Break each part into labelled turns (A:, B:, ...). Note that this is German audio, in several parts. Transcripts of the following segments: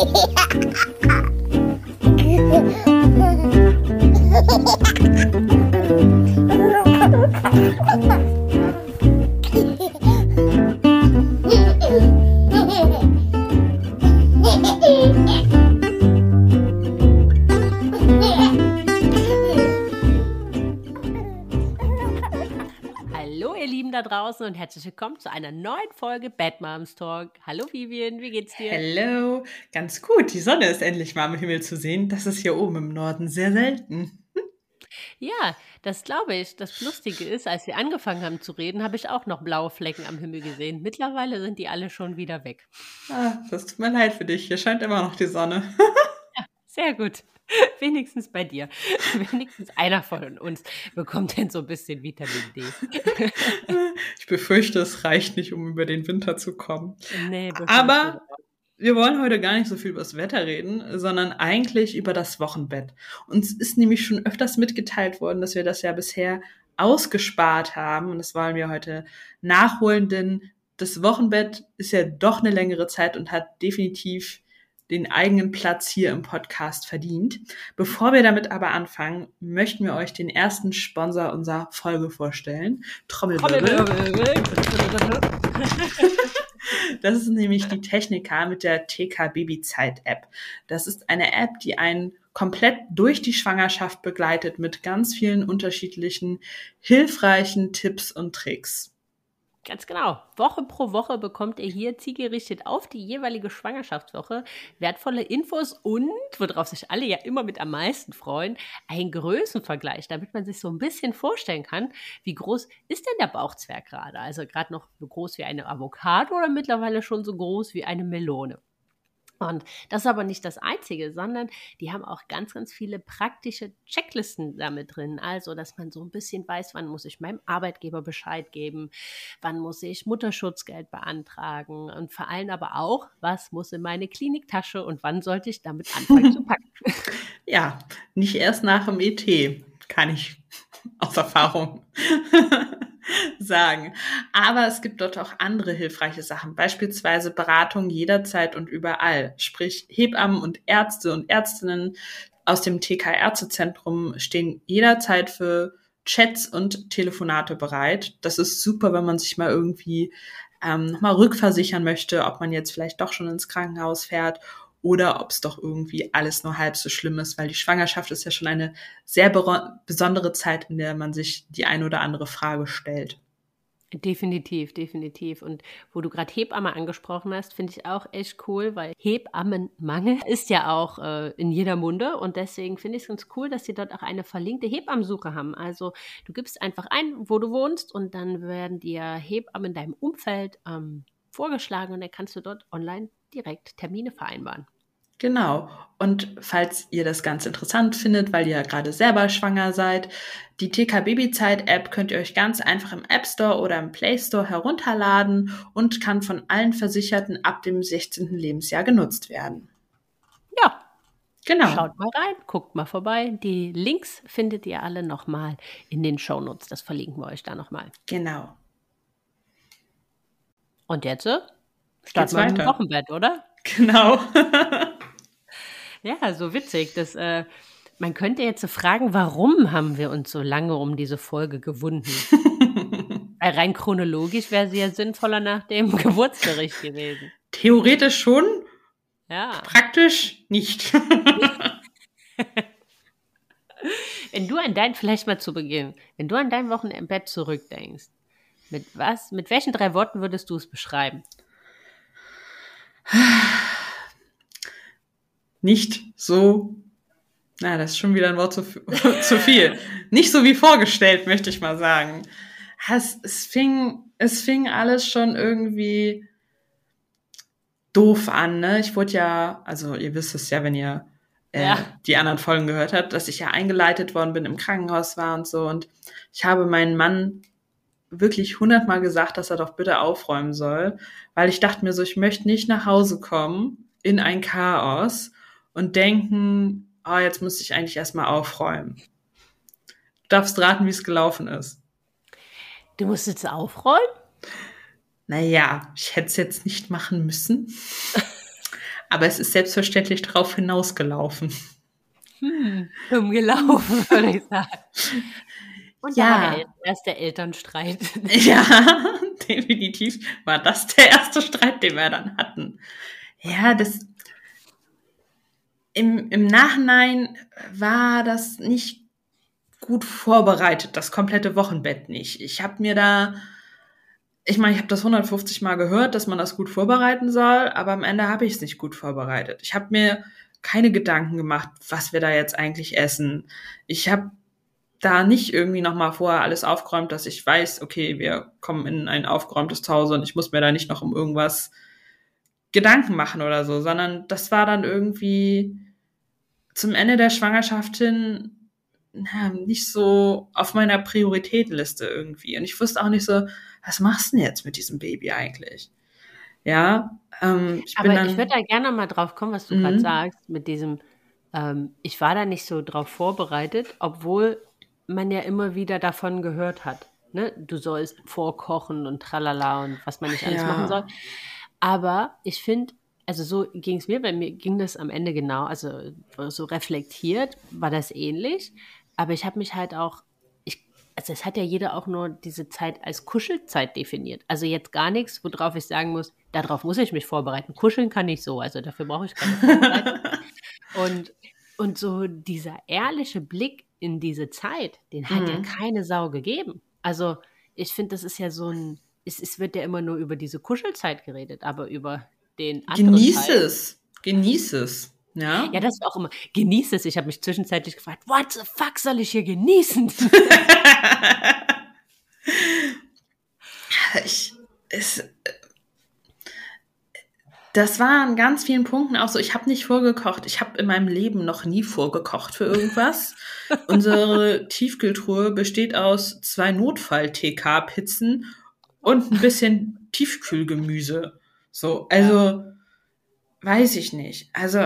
A: Yeah. Herzlich willkommen zu einer neuen Folge Bad Moms Talk. Hallo Vivian, wie geht's dir?
B: Hallo, ganz gut. Die Sonne ist endlich mal am Himmel zu sehen. Das ist hier oben im Norden sehr selten.
A: Ja, das glaube ich. Das Lustige ist, als wir angefangen haben zu reden, habe ich auch noch blaue Flecken am Himmel gesehen. Mittlerweile sind die alle schon wieder weg.
B: Ah, das tut mir leid für dich. Hier scheint immer noch die Sonne.
A: ja, sehr gut. Wenigstens bei dir. Wenigstens einer von uns bekommt denn so ein bisschen Vitamin D.
B: ich befürchte, es reicht nicht, um über den Winter zu kommen. Nee, Aber wir wollen heute gar nicht so viel über das Wetter reden, sondern eigentlich über das Wochenbett. Uns ist nämlich schon öfters mitgeteilt worden, dass wir das ja bisher ausgespart haben und das wollen wir heute nachholen, denn das Wochenbett ist ja doch eine längere Zeit und hat definitiv den eigenen Platz hier im Podcast verdient. Bevor wir damit aber anfangen, möchten wir euch den ersten Sponsor unserer Folge vorstellen. Trommelwirbel. Das ist nämlich die Techniker mit der TK Babyzeit App. Das ist eine App, die einen komplett durch die Schwangerschaft begleitet mit ganz vielen unterschiedlichen hilfreichen Tipps und Tricks.
A: Ganz genau. Woche pro Woche bekommt ihr hier zielgerichtet auf die jeweilige Schwangerschaftswoche wertvolle Infos und, worauf sich alle ja immer mit am meisten freuen, einen Größenvergleich, damit man sich so ein bisschen vorstellen kann, wie groß ist denn der Bauchzwerg gerade? Also gerade noch so groß wie eine Avocado oder mittlerweile schon so groß wie eine Melone. Und das ist aber nicht das Einzige, sondern die haben auch ganz, ganz viele praktische Checklisten damit drin. Also, dass man so ein bisschen weiß, wann muss ich meinem Arbeitgeber Bescheid geben, wann muss ich Mutterschutzgeld beantragen und vor allem aber auch, was muss in meine Kliniktasche und wann sollte ich damit anfangen zu packen.
B: Ja, nicht erst nach dem ET, kann ich aus Erfahrung sagen. Aber es gibt dort auch andere hilfreiche Sachen, beispielsweise Beratung jederzeit und überall. Sprich, Hebammen und Ärzte und Ärztinnen aus dem TK Ärztezentrum stehen jederzeit für Chats und Telefonate bereit. Das ist super, wenn man sich mal irgendwie ähm, nochmal rückversichern möchte, ob man jetzt vielleicht doch schon ins Krankenhaus fährt oder ob es doch irgendwie alles nur halb so schlimm ist, weil die Schwangerschaft ist ja schon eine sehr besondere Zeit, in der man sich die eine oder andere Frage stellt.
A: Definitiv, definitiv. Und wo du gerade Hebamme angesprochen hast, finde ich auch echt cool, weil Hebammenmangel ist ja auch äh, in jeder Munde und deswegen finde ich es ganz cool, dass sie dort auch eine verlinkte Hebammensuche haben. Also du gibst einfach ein, wo du wohnst und dann werden dir Hebammen in deinem Umfeld ähm, vorgeschlagen und dann kannst du dort online direkt Termine vereinbaren.
B: Genau. Und falls ihr das ganz interessant findet, weil ihr ja gerade selber schwanger seid, die TK Babyzeit App könnt ihr euch ganz einfach im App Store oder im Play Store herunterladen und kann von allen Versicherten ab dem 16. Lebensjahr genutzt werden.
A: Ja. Genau. Schaut mal rein, guckt mal vorbei. Die Links findet ihr alle nochmal in den Shownotes. Das verlinken wir euch da nochmal.
B: Genau.
A: Und jetzt starten wir im Wochenbett, oder?
B: Genau.
A: ja, so witzig. Das, äh, man könnte jetzt so fragen, warum haben wir uns so lange um diese Folge gewunden? Weil rein chronologisch wäre sie ja sinnvoller nach dem Geburtsbericht gewesen.
B: Theoretisch schon.
A: Ja.
B: Praktisch nicht.
A: wenn du an dein, vielleicht mal zu Beginn, wenn du an dein Wochenbett zurückdenkst, mit was, mit welchen drei Worten würdest du es beschreiben?
B: Nicht so, na, das ist schon wieder ein Wort zu, zu viel. Nicht so wie vorgestellt, möchte ich mal sagen. Es, es, fing, es fing alles schon irgendwie doof an, ne? Ich wurde ja, also ihr wisst es ja, wenn ihr äh, ja. die anderen Folgen gehört habt, dass ich ja eingeleitet worden bin, im Krankenhaus war und so. Und ich habe meinen Mann wirklich hundertmal gesagt, dass er doch bitte aufräumen soll, weil ich dachte mir so, ich möchte nicht nach Hause kommen in ein Chaos und denken, oh, jetzt muss ich eigentlich erstmal aufräumen. Du darfst raten, wie es gelaufen ist.
A: Du musst jetzt aufräumen?
B: Naja, ich hätte es jetzt nicht machen müssen. aber es ist selbstverständlich darauf hinausgelaufen.
A: Hm, umgelaufen, würde ich sagen. Und
B: Ja.
A: der erste Elternstreit.
B: Ja, definitiv war das der erste Streit, den wir dann hatten. Ja, das im, im Nachhinein war das nicht gut vorbereitet, das komplette Wochenbett nicht. Ich habe mir da, ich meine, ich habe das 150 Mal gehört, dass man das gut vorbereiten soll, aber am Ende habe ich es nicht gut vorbereitet. Ich habe mir keine Gedanken gemacht, was wir da jetzt eigentlich essen. Ich habe da nicht irgendwie nochmal vorher alles aufgeräumt, dass ich weiß, okay, wir kommen in ein aufgeräumtes Zuhause und ich muss mir da nicht noch um irgendwas Gedanken machen oder so, sondern das war dann irgendwie zum Ende der Schwangerschaft hin na, nicht so auf meiner Prioritätenliste irgendwie. Und ich wusste auch nicht so, was machst du denn jetzt mit diesem Baby eigentlich? Ja, ähm, ich bin
A: Aber
B: dann,
A: ich würde da gerne mal drauf kommen, was du
B: Mhm.
A: gerade sagst, mit diesem, ähm, ich war da nicht so drauf vorbereitet, obwohl man ja immer wieder davon gehört hat. Ne? Du sollst vorkochen und tralala und was man nicht alles
B: Ja.
A: machen soll. Aber ich finde, also so ging es mir, bei mir ging das am Ende genau, also so reflektiert war das ähnlich. Aber ich habe mich halt auch, ich, also es hat ja jeder auch nur diese Zeit als Kuschelzeit definiert. Also jetzt gar nichts, worauf ich sagen muss, darauf muss ich mich vorbereiten. Kuscheln kann ich so, also dafür brauche ich keine Vorbereitung. und, und so dieser ehrliche Blick in diese Zeit, den hat ja
B: Mhm.
A: keine Sau gegeben. Also ich finde, das ist ja so ein, es, es wird ja immer nur über diese Kuschelzeit geredet, aber über den anderen
B: genieß
A: Teil.
B: es, genieß es. Ja,
A: Ja, das war auch immer, genieß es. Ich habe mich zwischenzeitlich gefragt, what the fuck soll ich hier genießen?
B: ich, es, das war an ganz vielen Punkten auch so. Ich habe nicht vorgekocht. Ich habe in meinem Leben noch nie vorgekocht für irgendwas. Unsere Tiefkühltruhe besteht aus zwei Notfall-TK-Pizzen und ein bisschen Tiefkühlgemüse. So, also weiß ich nicht. Also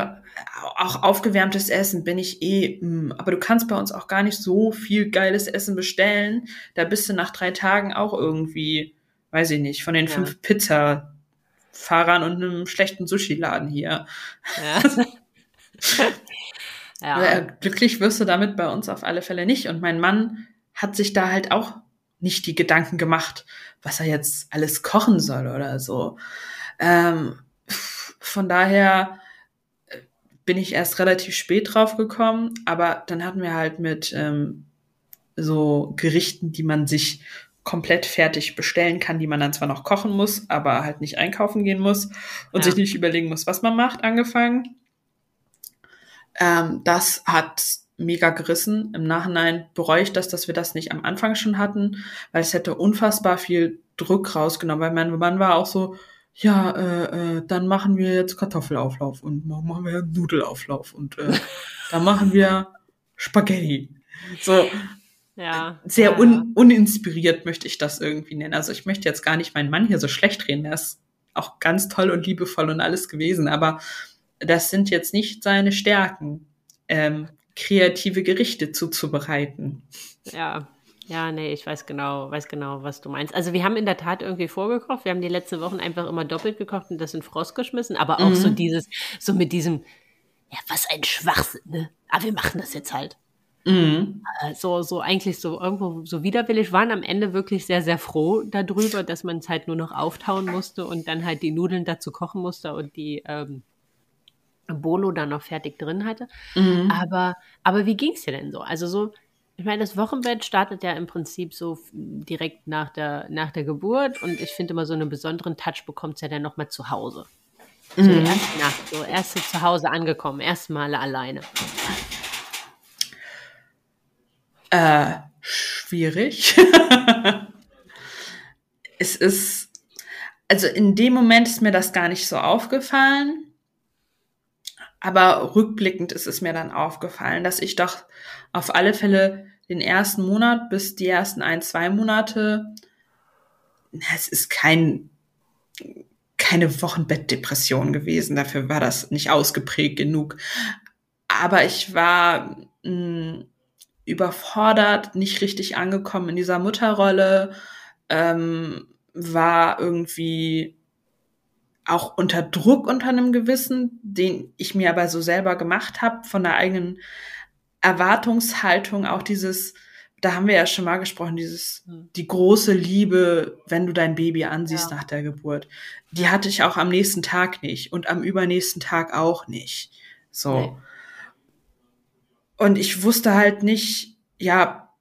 B: auch aufgewärmtes Essen bin ich eh, mm, aber du kannst bei uns auch gar nicht so viel geiles Essen bestellen. Da bist du nach drei Tagen auch irgendwie, weiß ich nicht, von den
A: Ja.
B: fünf Pizza-Fahrern und einem schlechten Sushi-Laden hier.
A: Ja.
B: Aber,
A: ja.
B: äh, glücklich wirst du damit bei uns auf alle Fälle nicht. Und mein Mann hat sich da halt auch nicht die Gedanken gemacht, was er jetzt alles kochen soll oder so. Ähm, von daher äh, bin ich erst relativ spät drauf gekommen, aber dann hatten wir halt mit ähm, so Gerichten, die man sich komplett fertig bestellen kann, die man dann zwar noch kochen muss, aber halt nicht einkaufen gehen muss und
A: Ja.
B: sich nicht überlegen muss, was man macht, angefangen. Ähm, das hat mega gerissen. Im Nachhinein bereue ich das, dass wir das nicht am Anfang schon hatten, weil es hätte unfassbar viel Druck rausgenommen. Weil mein Mann war auch so, ja, äh, äh, dann machen wir jetzt Kartoffelauflauf und morgen machen wir Nudelauflauf und äh, dann machen wir Spaghetti. So
A: ja.
B: sehr
A: ja.
B: un uninspiriert möchte ich das irgendwie nennen. Also ich möchte jetzt gar nicht meinen Mann hier so schlecht reden. Er ist auch ganz toll und liebevoll und alles gewesen, aber das sind jetzt nicht seine Stärken, ähm, kreative Gerichte zuzubereiten.
A: Ja, ja, nee, ich weiß genau, weiß genau, was du meinst. Also wir haben in der Tat irgendwie vorgekocht. Wir haben die letzten Wochen einfach immer doppelt gekocht und das in Frost geschmissen. Aber auch
B: Mhm.
A: so dieses, so mit diesem, ja, was ein Schwachsinn, ne? Aber wir machen das jetzt halt.
B: Mhm.
A: Äh, So, so eigentlich so irgendwo so widerwillig waren am Ende wirklich sehr, sehr froh darüber, dass man es halt nur noch auftauen musste und dann halt die Nudeln dazu kochen musste und die ähm, Bolo dann noch fertig drin hatte.
B: Mhm.
A: Aber, aber wie ging es dir denn so? Also so, ich meine, das Wochenbett startet ja im Prinzip so direkt nach der, nach der Geburt und ich finde immer so einen besonderen Touch bekommt es ja dann nochmal zu Hause. So
B: Mhm.
A: erste Nacht, so erste zu Hause angekommen, erste Male alleine.
B: Äh, schwierig. es ist, also in dem Moment ist mir das gar nicht so aufgefallen. Aber rückblickend ist es mir dann aufgefallen, dass ich doch auf alle Fälle den ersten Monat bis die ersten ein, zwei Monate, na, es ist kein, keine Wochenbettdepression gewesen. Dafür war das nicht ausgeprägt genug. Aber ich war mh, überfordert, nicht richtig angekommen in dieser Mutterrolle, ähm, war irgendwie auch unter Druck unter einem Gewissen, den ich mir aber so selber gemacht habe, von der eigenen Erwartungshaltung, auch dieses, da haben wir ja schon mal gesprochen, dieses, hm. die große Liebe, wenn du dein Baby ansiehst ja. nach der Geburt, die hatte ich auch am nächsten Tag nicht und am übernächsten Tag auch nicht. So. Nee. Und ich wusste halt nicht, ja,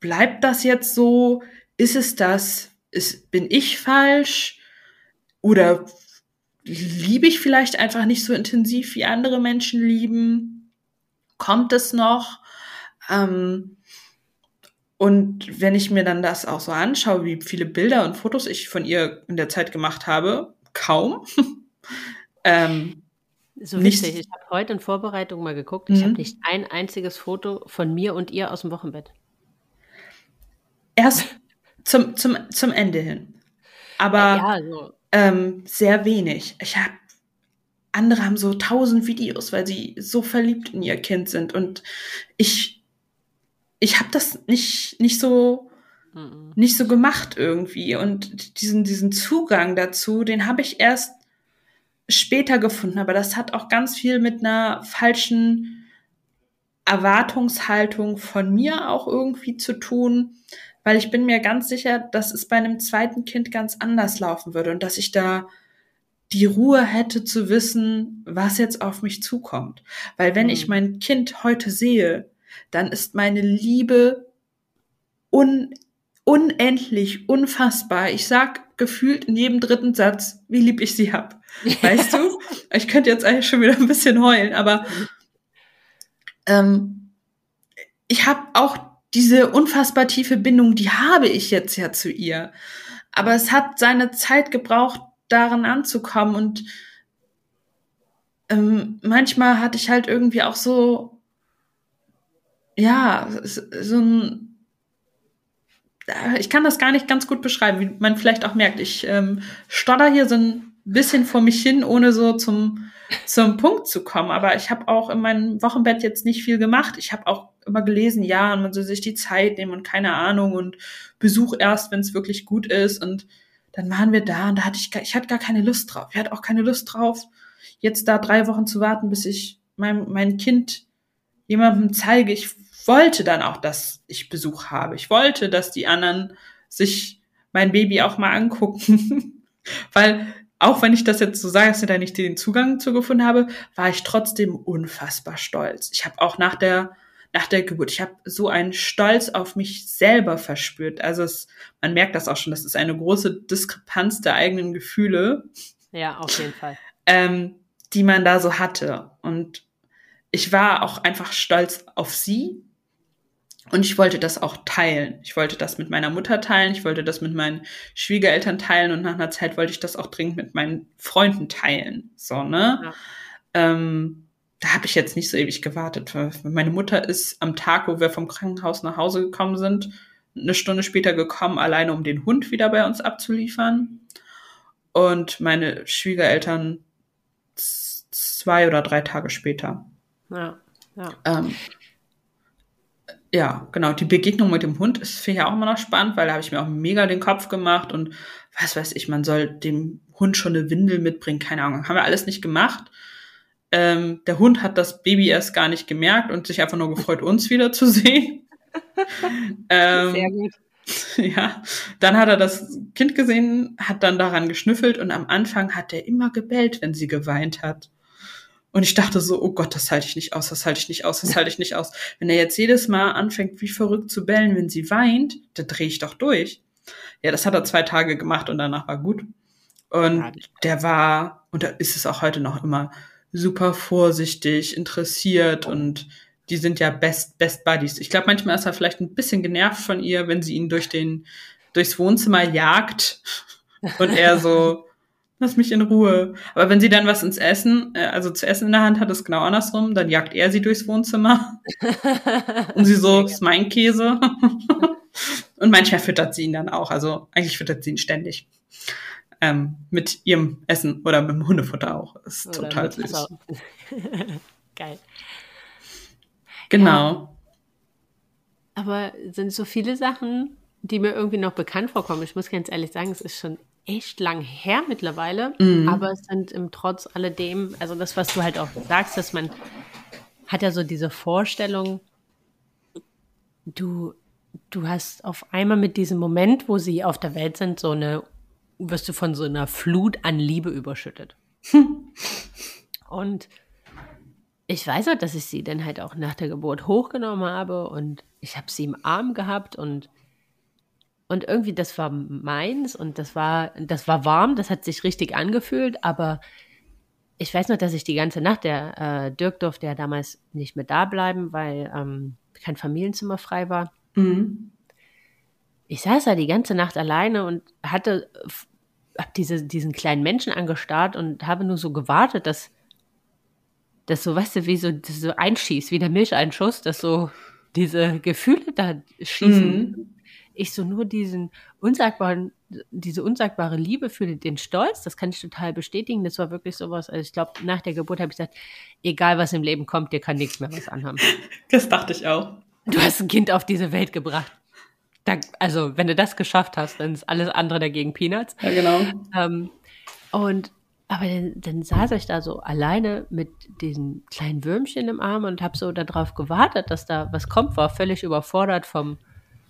B: bleibt das jetzt so? Ist es das? Ist, bin ich falsch? Oder liebe ich vielleicht einfach nicht so intensiv, wie andere Menschen lieben? Kommt es noch? Ähm, und wenn ich mir dann das auch so anschaue, wie viele Bilder und Fotos ich von ihr in der Zeit gemacht habe, kaum.
A: ähm, so witzig. Ich habe heute in Vorbereitung mal geguckt. Ich habe mhm. nicht ein einziges Foto von mir und ihr aus dem Wochenbett.
B: Erst zum, zum, zum Ende hin. Aber ja, so. ähm, sehr wenig. Ich habe andere haben so tausend Videos, weil sie so verliebt in ihr Kind sind. Und ich, ich habe das nicht, nicht so, mhm. nicht so gemacht irgendwie. Und diesen, diesen Zugang dazu, den habe ich erst später gefunden. Aber das hat auch ganz viel mit einer falschen Erwartungshaltung von mir auch irgendwie zu tun weil ich bin mir ganz sicher, dass es bei einem zweiten Kind ganz anders laufen würde und dass ich da die Ruhe hätte zu wissen, was jetzt auf mich zukommt. Weil wenn mhm. ich mein Kind heute sehe, dann ist meine Liebe un unendlich, unfassbar. Ich sag gefühlt in jedem dritten Satz, wie lieb ich sie hab. Weißt du? Ich könnte jetzt eigentlich schon wieder ein bisschen heulen, aber ähm, ich habe auch diese unfassbar tiefe Bindung, die habe ich jetzt ja zu ihr. Aber es hat seine Zeit gebraucht, darin anzukommen und ähm, manchmal hatte ich halt irgendwie auch so, ja, so ein, ich kann das gar nicht ganz gut beschreiben, wie man vielleicht auch merkt. Ich ähm, stodder hier so ein bisschen vor mich hin, ohne so zum, zum Punkt zu kommen. Aber ich habe auch in meinem Wochenbett jetzt nicht viel gemacht. Ich habe auch immer gelesen, ja, und man soll sich die Zeit nehmen und keine Ahnung und Besuch erst, wenn es wirklich gut ist. Und dann waren wir da und da hatte ich, ich hatte gar keine Lust drauf. Ich hatte auch keine Lust drauf, jetzt da drei Wochen zu warten, bis ich mein, mein Kind jemandem zeige. Ich wollte dann auch, dass ich Besuch habe. Ich wollte, dass die anderen sich mein Baby auch mal angucken. Weil auch wenn ich das jetzt so sage, dass ich da nicht den Zugang zu gefunden habe, war ich trotzdem unfassbar stolz. Ich habe auch nach der nach der Geburt. Ich habe so einen Stolz auf mich selber verspürt. Also es, man merkt das auch schon, das ist eine große Diskrepanz der eigenen Gefühle.
A: Ja, auf jeden Fall.
B: Ähm, die man da so hatte. Und ich war auch einfach stolz auf sie. Und ich wollte das auch teilen. Ich wollte das mit meiner Mutter teilen. Ich wollte das mit meinen Schwiegereltern teilen. Und nach einer Zeit wollte ich das auch dringend mit meinen Freunden teilen. So, ne? Ja. Ähm, da habe ich jetzt nicht so ewig gewartet. Meine Mutter ist am Tag, wo wir vom Krankenhaus nach Hause gekommen sind, eine Stunde später gekommen, alleine um den Hund wieder bei uns abzuliefern. Und meine Schwiegereltern zwei oder drei Tage später. Ja, ja. Ähm, ja, genau. Die Begegnung mit dem Hund ist, finde ich auch immer noch spannend, weil da habe ich mir auch mega den Kopf gemacht und was weiß ich, man soll dem Hund schon eine Windel mitbringen, keine Ahnung. Haben wir alles nicht gemacht. Ähm, der Hund hat das Baby erst gar nicht gemerkt und sich einfach nur gefreut, uns wieder zu sehen. ähm, Sehr gut. Ja, dann hat er das Kind gesehen, hat dann daran geschnüffelt und am Anfang hat er immer gebellt, wenn sie geweint hat. Und ich dachte so, oh Gott, das halte ich nicht aus, das halte ich nicht aus, das halte ich nicht aus. Wenn er jetzt jedes Mal anfängt, wie verrückt zu bellen, wenn sie weint, dann drehe ich doch durch. Ja, das hat er zwei Tage gemacht und danach war gut. Und der war, und da ist es auch heute noch immer, super vorsichtig, interessiert und die sind ja Best, Best Buddies. Ich glaube, manchmal ist er vielleicht ein bisschen genervt von ihr, wenn sie ihn durch den, durchs Wohnzimmer jagt und er so, lass mich in Ruhe. Aber wenn sie dann was ins Essen, äh, also zu essen in der Hand hat, ist genau andersrum, dann jagt er sie durchs Wohnzimmer und sie so, ist mein Käse. und manchmal füttert sie ihn dann auch, also eigentlich füttert sie ihn ständig ähm, mit ihrem Essen oder mit dem Hundefutter auch. Das ist oder total süß. Geil. Genau. Ja.
A: Aber sind so viele Sachen, die mir irgendwie noch bekannt vorkommen. Ich muss ganz ehrlich sagen, es ist schon echt lang her mittlerweile,
B: Mhm.
A: aber es sind im Trotz alledem, also das, was du halt auch sagst, dass man hat ja so diese Vorstellung, du, du hast auf einmal mit diesem Moment, wo sie auf der Welt sind, so eine, wirst du von so einer Flut an Liebe überschüttet. Und ich weiß auch, dass ich sie dann halt auch nach der Geburt hochgenommen habe und ich habe sie im Arm gehabt und und irgendwie das war meins und das war das war warm, das hat sich richtig angefühlt, aber ich weiß noch, dass ich die ganze Nacht, der äh, Dirk durfte ja damals nicht mehr da bleiben, weil ähm, kein Familienzimmer frei war.
B: Mhm.
A: Ich saß da die ganze Nacht alleine und hatte, hab diese, diesen kleinen Menschen angestarrt und habe nur so gewartet, dass das so, weißt du, wie so, so einschießt, wie der Milcheinschuss, dass so diese Gefühle da schießen.
B: Mhm.
A: Ich so nur diesen unsagbaren, diese unsagbare Liebe fühle, den Stolz, das kann ich total bestätigen. Das war wirklich sowas. Also ich glaube, nach der Geburt habe ich gesagt, egal was im Leben kommt, dir kann nichts mehr was anhaben.
B: Das dachte ich auch.
A: Du hast ein Kind auf diese Welt gebracht. Da, also, wenn du das geschafft hast, dann ist alles andere dagegen Peanuts.
B: Ja, genau.
A: Ähm, und aber dann, dann saß ich da so alleine mit diesem kleinen Würmchen im Arm und habe so darauf gewartet, dass da was kommt, war völlig überfordert vom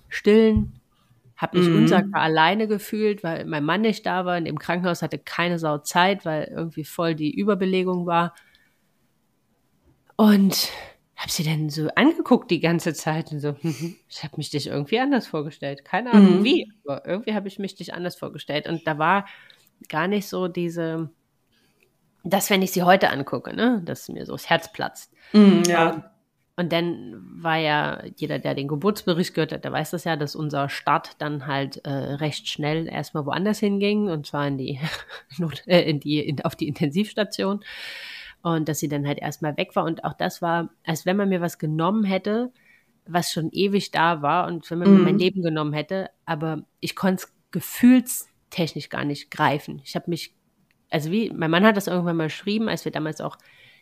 A: Stillen, habe mich
B: Mhm.
A: unsagbar alleine gefühlt, weil mein Mann nicht da war. In dem Krankenhaus hatte keine Sau Zeit, weil irgendwie voll die Überbelegung war. Und habe sie dann so angeguckt die ganze Zeit und so, ich habe mich dich irgendwie anders vorgestellt. Keine Ahnung
B: Mhm.
A: wie, aber irgendwie habe ich mich dich anders vorgestellt. Und da war gar nicht so diese, das, wenn ich sie heute angucke, ne, dass mir so das Herz platzt.
B: Mhm, ja.
A: Und dann war ja jeder, der den Geburtsbericht gehört hat, der weiß das ja, dass unser Start dann halt äh, recht schnell erstmal woanders hinging und zwar in die, Not, äh, in die in, auf die Intensivstation und dass sie dann halt erstmal weg war und auch das war, als wenn man mir was genommen hätte, was schon ewig da war und wenn man mir
B: Mhm.
A: mein Leben genommen hätte, aber ich konnte es gefühlstechnisch gar nicht greifen. Ich habe mich, also wie, mein Mann hat das irgendwann mal geschrieben, als wir damals auch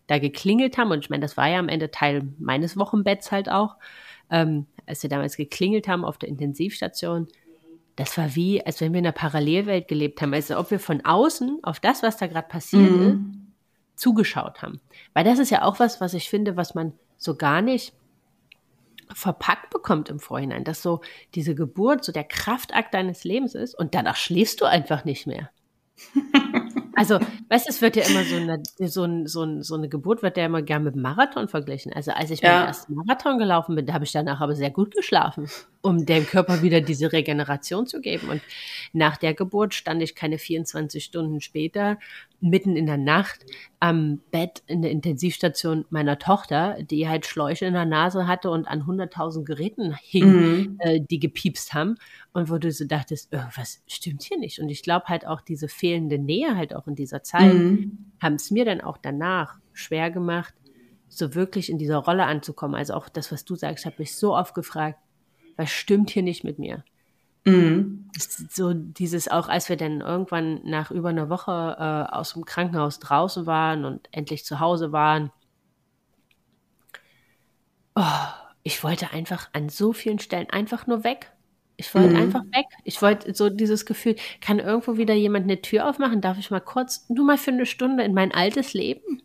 A: da geklingelt haben, und ich meine, das war ja am Ende Teil meines Wochenbetts halt auch, ähm, als wir damals geklingelt haben auf der Intensivstation, das war wie, als wenn wir in einer Parallelwelt gelebt haben, als ob wir von außen auf das, was da gerade passiert ist,
B: Mhm.
A: zugeschaut haben. Weil das ist ja auch was, was ich finde, was man so gar nicht verpackt bekommt im Vorhinein, dass so diese Geburt so der Kraftakt deines Lebens ist und danach schläfst du einfach nicht mehr. Also, weißt du, es wird ja immer so eine, so, ein, so, ein, so eine Geburt wird ja immer gern mit Marathon verglichen. Also, als ich
B: Ja.
A: meinen ersten Marathon gelaufen bin, da habe ich danach aber sehr gut geschlafen, um dem Körper wieder diese Regeneration zu geben. Und nach der Geburt stand ich keine 24 Stunden später mitten in der Nacht am Bett in der Intensivstation meiner Tochter, die halt Schläuche in der Nase hatte und an 100.000 Geräten hing
B: Mhm.
A: äh, die gepiepst haben und wo du so dachtest, irgendwas stimmt hier nicht. Und ich glaube halt auch diese fehlende Nähe halt auch in dieser Zeit
B: Mhm.
A: haben es mir dann auch danach schwer gemacht, so wirklich in dieser Rolle anzukommen. Also auch das, was du sagst, habe mich so oft gefragt, was stimmt hier nicht mit mir?
B: Mhm.
A: So dieses auch, als wir dann irgendwann nach über einer Woche äh, aus dem Krankenhaus draußen waren und endlich zu Hause waren. Oh, ich wollte einfach an so vielen Stellen einfach nur weg. Ich wollte
B: Mhm.
A: einfach weg. Ich wollte so dieses Gefühl, kann irgendwo wieder jemand eine Tür aufmachen? Darf ich mal kurz, nur mal für eine Stunde in mein altes Leben?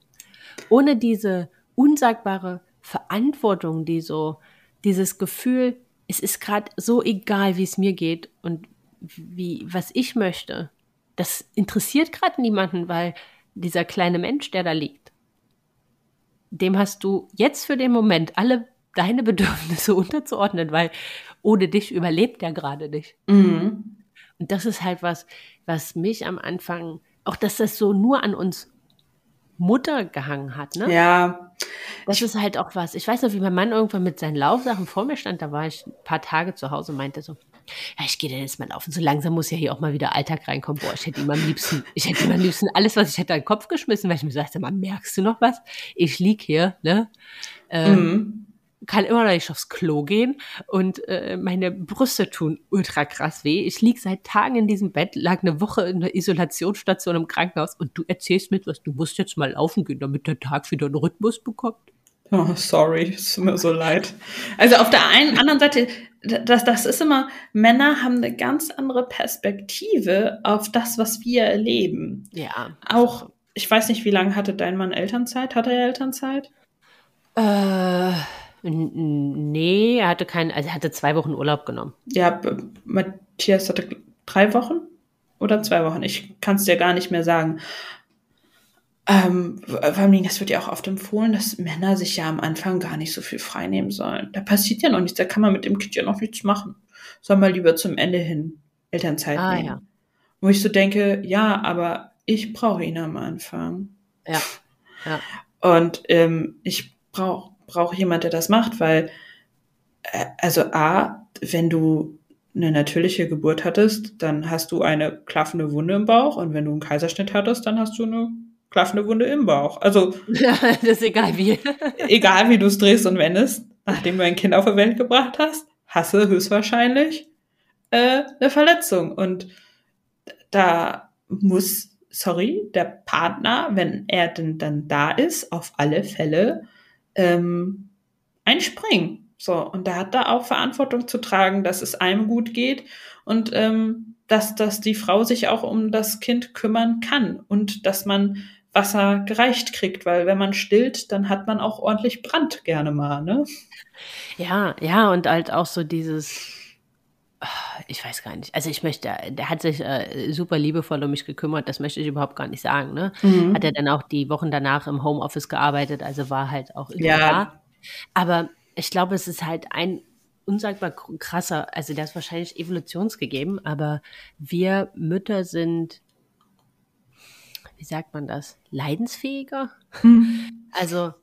A: Ohne diese unsagbare Verantwortung, die so, dieses Gefühl, es ist gerade so egal, wie es mir geht und wie, was ich möchte. Das interessiert gerade niemanden, weil dieser kleine Mensch, der da liegt, dem hast du jetzt für den Moment alle deine Bedürfnisse unterzuordnen, weil ohne dich überlebt er gerade nicht.
B: Mhm.
A: Und das ist halt was, was mich am Anfang, auch dass das so nur an uns Mutter gehangen hat, ne?
B: Ja.
A: Das ist halt auch was. Ich weiß noch, wie mein Mann irgendwann mit seinen Laufsachen vor mir stand, da war ich ein paar Tage zu Hause und meinte so, ja, ich gehe denn jetzt mal laufen. So langsam muss ja hier auch mal wieder Alltag reinkommen. Boah, ich hätte ihm am liebsten, ich hätte ihm am liebsten alles, was ich hätte, an den Kopf geschmissen, weil ich mir sagte, mal, merkst du noch was? Ich lieg hier, ne? Ähm,
B: Mhm.
A: Kann immer noch nicht aufs Klo gehen und äh, meine Brüste tun ultra krass weh. Ich lieg seit Tagen in diesem Bett, lag eine Woche in der Isolationsstation im Krankenhaus und du erzählst mir was, du musst jetzt mal laufen gehen, damit der Tag wieder einen Rhythmus bekommt.
B: Oh, sorry, es tut mir so leid. Also auf der einen anderen Seite, das, das ist immer, Männer haben eine ganz andere Perspektive auf das, was wir erleben.
A: Ja.
B: Auch, ich weiß nicht, wie lange hatte dein Mann Elternzeit? Hatte er Elternzeit?
A: Äh, nee, er hatte keinen, also er hatte zwei Wochen Urlaub genommen.
B: Ja, Matthias hatte drei Wochen oder zwei Wochen. Ich kann es dir gar nicht mehr sagen. Ähm, vor allem, das wird ja auch oft empfohlen, dass Männer sich ja am Anfang gar nicht so viel freinehmen sollen. Da passiert ja noch nichts, da kann man mit dem Kind ja noch nichts machen. Soll mal lieber zum Ende hin Elternzeit
A: Ah,
B: nehmen.
A: ja.
B: Wo ich so denke, ja, aber ich brauche ihn am Anfang.
A: Ja. Ja.
B: Und ähm, ich brauche brauch jemand, der das macht, weil, äh, also A, wenn du eine natürliche Geburt hattest, dann hast du eine klaffende Wunde im Bauch und wenn du einen Kaiserschnitt hattest, dann hast du eine klaffende Wunde im Bauch. Also
A: das ist egal wie.
B: egal wie du es drehst und wendest, nachdem du ein Kind auf die Welt gebracht hast, hast du höchstwahrscheinlich äh, eine Verletzung. Und da muss, sorry, der Partner, wenn er denn dann da ist, auf alle Fälle ähm, einspringen. So, und da hat er auch Verantwortung zu tragen, dass es einem gut geht und ähm, dass, dass die Frau sich auch um das Kind kümmern kann und dass man Wasser gereicht kriegt, weil wenn man stillt, dann hat man auch ordentlich Brand gerne mal, ne?
A: Ja, ja, und halt auch so dieses, ich weiß gar nicht. Also ich möchte, der hat sich äh, super liebevoll um mich gekümmert, das möchte ich überhaupt gar nicht sagen. Ne?
B: Mhm.
A: Hat er dann auch die Wochen danach im Homeoffice gearbeitet, also war halt auch immer
B: Ja.
A: da. Aber ich glaube, es ist halt ein unsagbar kr- krasser, also der ist wahrscheinlich evolutionsgegeben, aber wir Mütter sind, wie sagt man das, leidensfähiger?
B: Mhm.
A: Also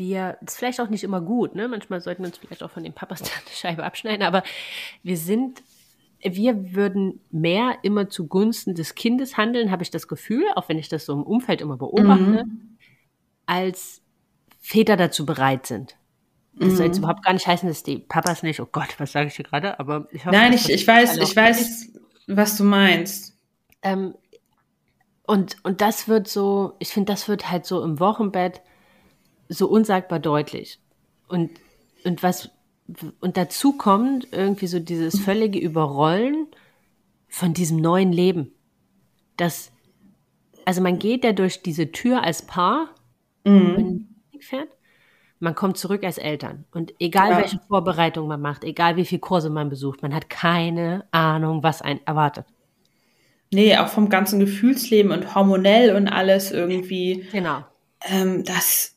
A: wir, das ist vielleicht auch nicht immer gut, ne? Manchmal sollten wir uns vielleicht auch von den Papas eine Scheibe abschneiden, aber wir sind, wir würden mehr immer zugunsten des Kindes handeln, habe ich das Gefühl, auch wenn ich das so im Umfeld immer beobachte,
B: Mhm.
A: als Väter dazu bereit sind. Das soll jetzt
B: Mhm.
A: überhaupt gar nicht heißen, dass die Papas nicht, oh Gott, was sage ich hier gerade, aber ich hoffe,
B: Nein, ich, ich weiß, ich weiß, was du meinst.
A: Ähm, und, und das wird so, ich finde, das wird halt so im Wochenbett so unsagbar deutlich. Und, und was, und dazu kommt irgendwie so dieses völlige Überrollen von diesem neuen Leben. Das, also man geht ja durch diese Tür als Paar,
B: Mhm.
A: wenn man fährt. Man kommt zurück als Eltern. Und egal
B: Ja.
A: welche Vorbereitung man macht, egal wie viele Kurse man besucht, man hat keine Ahnung, was einen erwartet.
B: Nee, auch vom ganzen Gefühlsleben und hormonell und alles irgendwie.
A: Genau.
B: ähm, das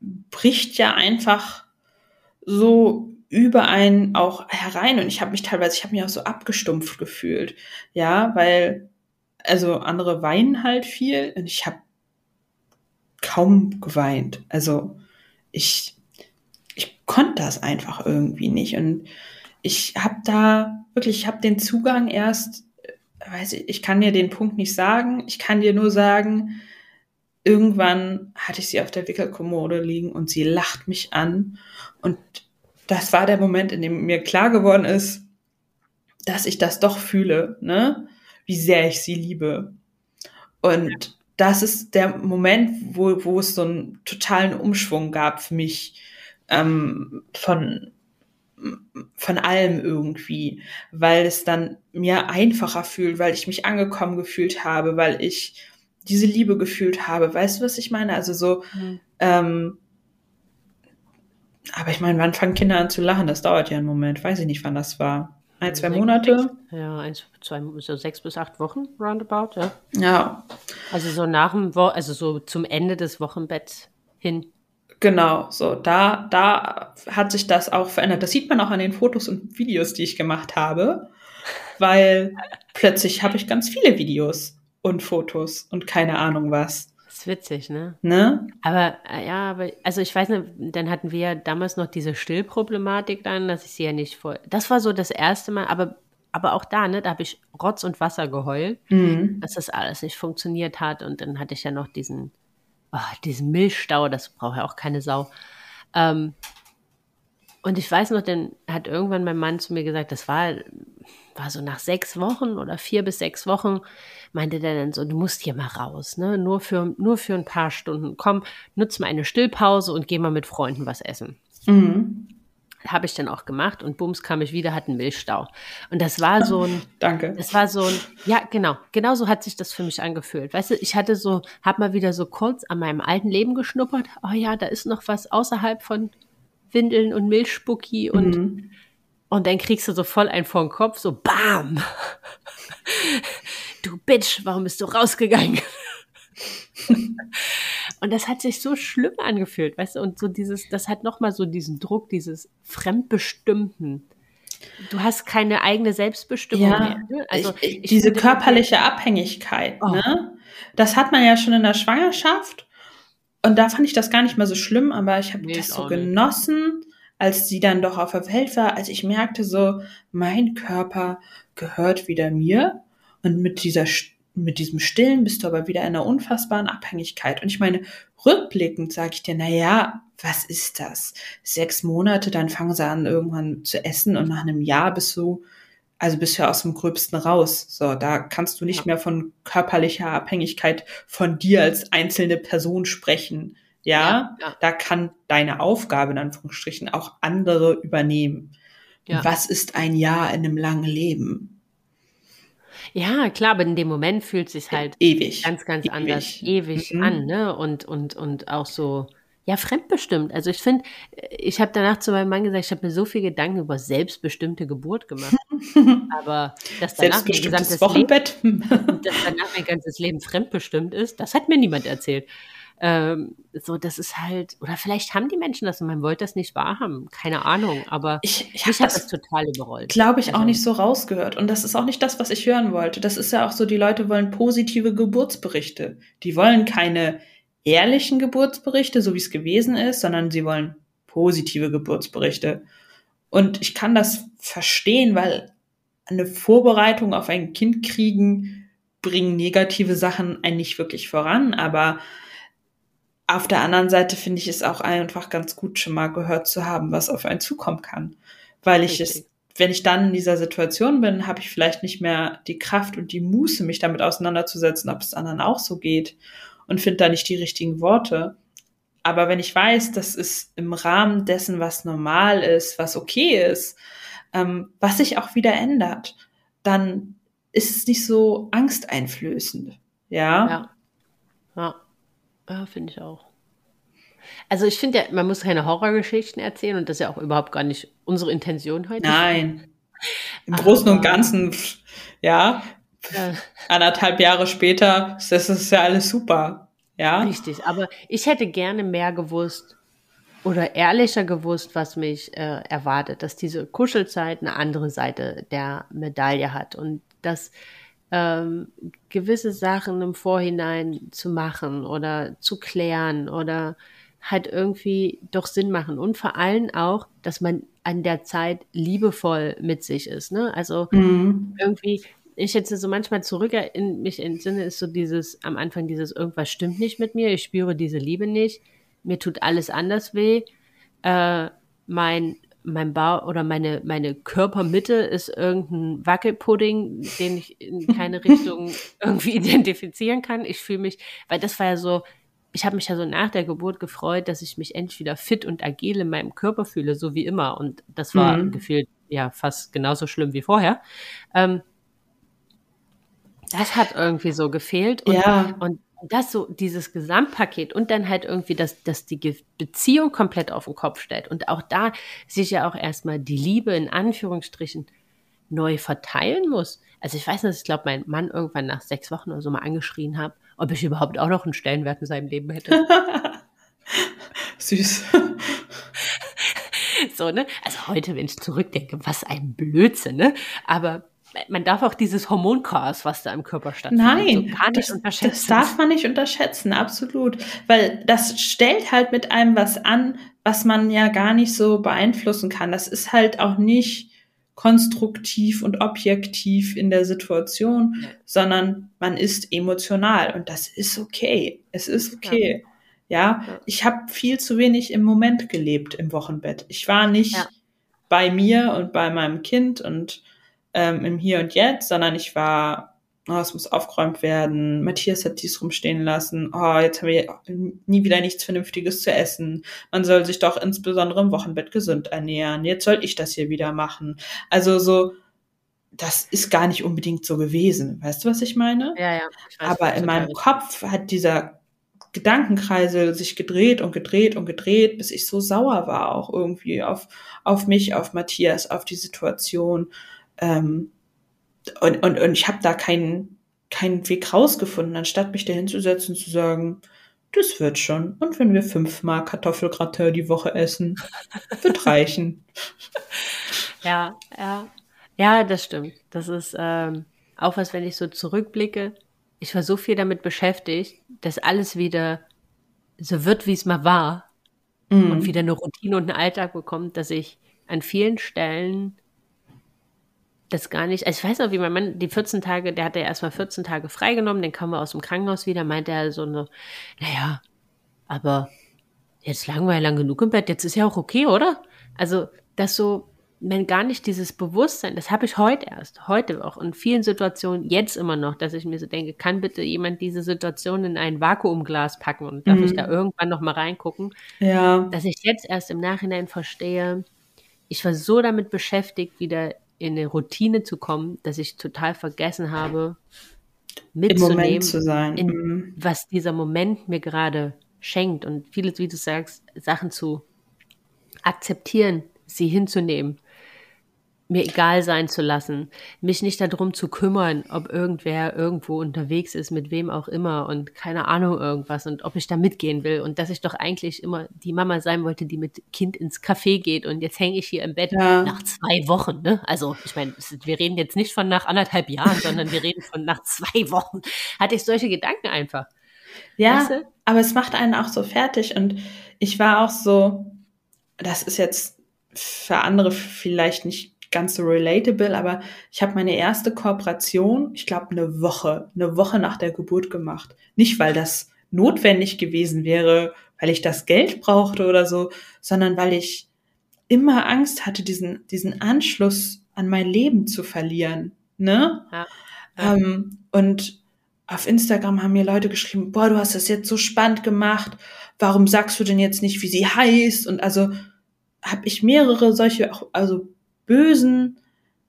B: bricht ja einfach so über einen auch herein. Und ich habe mich teilweise, ich habe mich auch so abgestumpft gefühlt, ja, weil also andere weinen halt viel und ich habe kaum geweint. Also ich ich konnte das einfach irgendwie nicht. Und ich habe da wirklich, ich habe den Zugang erst, äh, weiß ich, ich kann dir den Punkt nicht sagen, ich kann dir nur sagen, irgendwann hatte ich sie auf der Wickelkommode liegen und sie lacht mich an. Und das war der Moment, in dem mir klar geworden ist, dass ich das doch fühle, ne? Wie sehr ich sie liebe. Und das ist der Moment, wo, wo es so einen totalen Umschwung gab für mich ähm, von, von allem irgendwie, weil es dann mir einfacher fühlt, weil ich mich angekommen gefühlt habe, weil ich diese Liebe gefühlt habe. Weißt du, was ich meine? Also so,
A: Mhm.
B: ähm, aber ich meine, wann fangen Kinder an zu lachen? Das dauert ja einen Moment. Weiß ich nicht, wann das war. Ein, zwei Monate?
A: Ja, eins, zwei, so sechs bis acht Wochen roundabout, ja.
B: Ja,
A: Also so nach dem Wo also so zum Ende des Wochenbetts hin.
B: genau. So, da, da hat sich das auch verändert. Das sieht man auch an den Fotos und Videos, die ich gemacht habe, weil plötzlich habe ich ganz viele Videos und Fotos und keine Ahnung was.
A: Das ist witzig, ne?
B: Ne?
A: Aber äh, ja, aber also ich weiß nicht, dann hatten wir ja damals noch diese Stillproblematik dann, dass ich sie ja nicht vor. Das war so das erste Mal, aber aber auch da, ne, da habe ich Rotz und Wasser geheult,
B: Mhm.
A: dass das alles nicht funktioniert hat und dann hatte ich ja noch diesen oh, diesen Milchstau, das braucht ja auch keine Sau. Ähm, und ich weiß noch, dann hat irgendwann mein Mann zu mir gesagt, das war war so nach sechs Wochen oder vier bis sechs Wochen, meinte der dann so, du musst hier mal raus, ne? Nur für, nur für ein paar Stunden. Komm, nutz mal eine Stillpause und geh mal mit Freunden was essen. Mhm. Habe ich dann auch gemacht und bums kam ich wieder, hatte einen Milchstau. Und das war so ein.
B: Danke.
A: Das war so ein, ja, genau, genau so hat sich das für mich angefühlt. Weißt du, ich hatte so, hab mal wieder so kurz an meinem alten Leben geschnuppert. Oh ja, da ist noch was außerhalb von Windeln und Milchspucki und mhm. Und dann kriegst du so voll einen vor den Kopf, so BAM! Du Bitch, warum bist du rausgegangen? und das hat sich so schlimm angefühlt, weißt du, und so dieses, das hat nochmal so diesen Druck, dieses Fremdbestimmten. Du hast keine eigene Selbstbestimmung
B: ja, mehr. Ne? Also ich, ich diese körperliche Abhängigkeit, oh. ne? Das hat man ja schon in der Schwangerschaft. Und da fand ich das gar nicht mal so schlimm, aber ich habe nee, das so genossen, als sie dann doch auf der Welt war, als ich merkte so, mein Körper gehört wieder mir und mit dieser mit diesem Stillen bist du aber wieder in einer unfassbaren Abhängigkeit. Und ich meine, rückblickend sage ich dir, na ja, was ist das? Sechs Monate, dann fangen sie an, irgendwann zu essen und nach einem Jahr bist du, also bist du ja aus dem Gröbsten raus. So, da kannst du nicht mehr von körperlicher Abhängigkeit von dir als einzelne Person sprechen. Ja, ja, ja. da kann deine Aufgabe in Anführungsstrichen auch andere übernehmen. Ja. Was ist ein Jahr in einem langen Leben?
A: Ja, klar, aber in dem Moment fühlt es sich halt ewig, ganz, ganz ewig. anders, ewig mhm. an, ne? Und, und, und auch so, ja, fremdbestimmt. Also ich finde, ich habe danach zu meinem Mann gesagt, ich habe mir so viel Gedanken über selbstbestimmte Geburt gemacht. aber dass danach mein gesamtes Wochenbett. Leben, dass danach mein ganzes Leben fremdbestimmt ist, das hat mir niemand erzählt. Ähm, so, das ist halt, oder vielleicht haben die Menschen das und man wollte das nicht wahrhaben. Keine Ahnung, aber
B: ich, ich habe das, das, total überrollt. Glaube ich also, auch nicht so rausgehört. Und das ist auch nicht das, was ich hören wollte. Das ist ja auch so, die Leute wollen positive Geburtsberichte. Die wollen keine ehrlichen Geburtsberichte, so wie es gewesen ist, sondern sie wollen positive Geburtsberichte. Und ich kann das verstehen, weil eine Vorbereitung auf ein Kind kriegen bringen negative Sachen einen nicht wirklich voran, aber auf der anderen Seite finde ich es auch einfach ganz gut, schon mal gehört zu haben, was auf einen zukommen kann. Weil ich Richtig. es, wenn ich dann in dieser Situation bin, habe ich vielleicht nicht mehr die Kraft und die Muße, mich damit auseinanderzusetzen, ob es anderen auch so geht und finde da nicht die richtigen Worte. Aber wenn ich weiß, das ist im Rahmen dessen, was normal ist, was okay ist, ähm, was sich auch wieder ändert, dann ist es nicht so angsteinflößend. Ja.
A: Ja. ja. Ja, finde ich auch. Also ich finde ja, man muss keine Horrorgeschichten erzählen und das ist ja auch überhaupt gar nicht unsere Intention heute.
B: Nein. Im Aber, Großen und Ganzen, ja, äh, anderthalb Jahre später, das ist ja alles super. Ja.
A: Richtig, aber ich hätte gerne mehr gewusst oder ehrlicher gewusst, was mich äh, erwartet, dass diese Kuschelzeit eine andere Seite der Medaille hat und dass ähm, gewisse Sachen im Vorhinein zu machen oder zu klären oder halt irgendwie doch Sinn machen. Und vor allem auch, dass man an der Zeit liebevoll mit sich ist. Ne? Also mhm. irgendwie, ich jetzt so manchmal zurück in mich entsinne, ist so dieses, am Anfang dieses, irgendwas stimmt nicht mit mir, ich spüre diese Liebe nicht, mir tut alles anders weh. Äh, mein mein Bau oder meine, meine Körpermitte ist irgendein Wackelpudding, den ich in keine Richtung irgendwie identifizieren kann. Ich fühle mich, weil das war ja so, ich habe mich ja so nach der Geburt gefreut, dass ich mich endlich wieder fit und agil in meinem Körper fühle, so wie immer. Und das war mhm. gefühlt ja fast genauso schlimm wie vorher. Ähm, das hat irgendwie so gefehlt. Und, ja. und das so, dieses Gesamtpaket und dann halt irgendwie, dass, dass die Beziehung komplett auf den Kopf stellt und auch da sich ja auch erstmal die Liebe in Anführungsstrichen neu verteilen muss. Also ich weiß nicht, ich glaube, mein Mann irgendwann nach sechs Wochen oder so mal angeschrien habe, ob ich überhaupt auch noch einen Stellenwert in seinem Leben hätte.
B: Süß.
A: so, ne? Also heute, wenn ich zurückdenke, was ein Blödsinn, ne? Aber man darf auch dieses Hormonchaos, was da im Körper stattfindet,
B: Nein, so gar nicht das, unterschätzen. Das darf man nicht unterschätzen, absolut. Weil das stellt halt mit einem was an, was man ja gar nicht so beeinflussen kann. Das ist halt auch nicht konstruktiv und objektiv in der Situation, ja. sondern man ist emotional und das ist okay. Es ist okay. Ja, ja. ich habe viel zu wenig im Moment gelebt im Wochenbett. Ich war nicht ja. bei mir und bei meinem Kind und ähm, im Hier und Jetzt, sondern ich war, oh, es muss aufgeräumt werden, Matthias hat dies rumstehen lassen, oh, jetzt haben wir nie wieder nichts Vernünftiges zu essen, man soll sich doch insbesondere im Wochenbett gesund ernähren, jetzt soll ich das hier wieder machen. Also so, das ist gar nicht unbedingt so gewesen. Weißt du, was ich meine?
A: Ja, ja.
B: Weiß, Aber in meinem Kopf hat dieser Gedankenkreisel sich gedreht und gedreht und gedreht, bis ich so sauer war, auch irgendwie auf, auf mich, auf Matthias, auf die Situation. Ähm, und, und, und ich habe da keinen, keinen Weg rausgefunden, anstatt mich da hinzusetzen und zu sagen, das wird schon. Und wenn wir fünfmal Kartoffelgratin die Woche essen, wird reichen.
A: Ja, ja. Ja, das stimmt. Das ist ähm, auch was, wenn ich so zurückblicke. Ich war so viel damit beschäftigt, dass alles wieder so wird, wie es mal war mm. und wieder eine Routine und einen Alltag bekommt, dass ich an vielen Stellen das gar nicht. Also ich weiß noch, wie mein Mann die 14 Tage, der hatte ja erstmal 14 Tage freigenommen, dann kam er aus dem Krankenhaus wieder, meinte er so eine, naja, aber jetzt lagen wir ja lang genug im Bett, jetzt ist ja auch okay, oder? Also, das so, wenn gar nicht dieses Bewusstsein, das habe ich heute erst, heute auch in vielen Situationen, jetzt immer noch, dass ich mir so denke, kann bitte jemand diese Situation in ein Vakuumglas packen und darf mhm. ich da irgendwann noch mal reingucken?
B: Ja.
A: Dass ich jetzt erst im Nachhinein verstehe, ich war so damit beschäftigt, wieder in eine Routine zu kommen, dass ich total vergessen habe, mitzunehmen,
B: zu sein.
A: In, mhm. was dieser Moment mir gerade schenkt und vieles, wie du sagst, Sachen zu akzeptieren, sie hinzunehmen mir egal sein zu lassen, mich nicht darum zu kümmern, ob irgendwer irgendwo unterwegs ist, mit wem auch immer und keine Ahnung irgendwas und ob ich da mitgehen will und dass ich doch eigentlich immer die Mama sein wollte, die mit Kind ins Café geht und jetzt hänge ich hier im Bett ja. nach zwei Wochen. Ne? Also ich meine, wir reden jetzt nicht von nach anderthalb Jahren, sondern wir reden von nach zwei Wochen. Hatte ich solche Gedanken einfach.
B: Ja, weißt du? aber es macht einen auch so fertig und ich war auch so, das ist jetzt für andere vielleicht nicht ganz so relatable, aber ich habe meine erste Kooperation, ich glaube, eine Woche, eine Woche nach der Geburt gemacht. Nicht, weil das notwendig gewesen wäre, weil ich das Geld brauchte oder so, sondern weil ich immer Angst hatte, diesen, diesen Anschluss an mein Leben zu verlieren. Ne? Ja. Ähm, und auf Instagram haben mir Leute geschrieben, boah, du hast das jetzt so spannend gemacht. Warum sagst du denn jetzt nicht, wie sie heißt? Und also habe ich mehrere solche, also bösen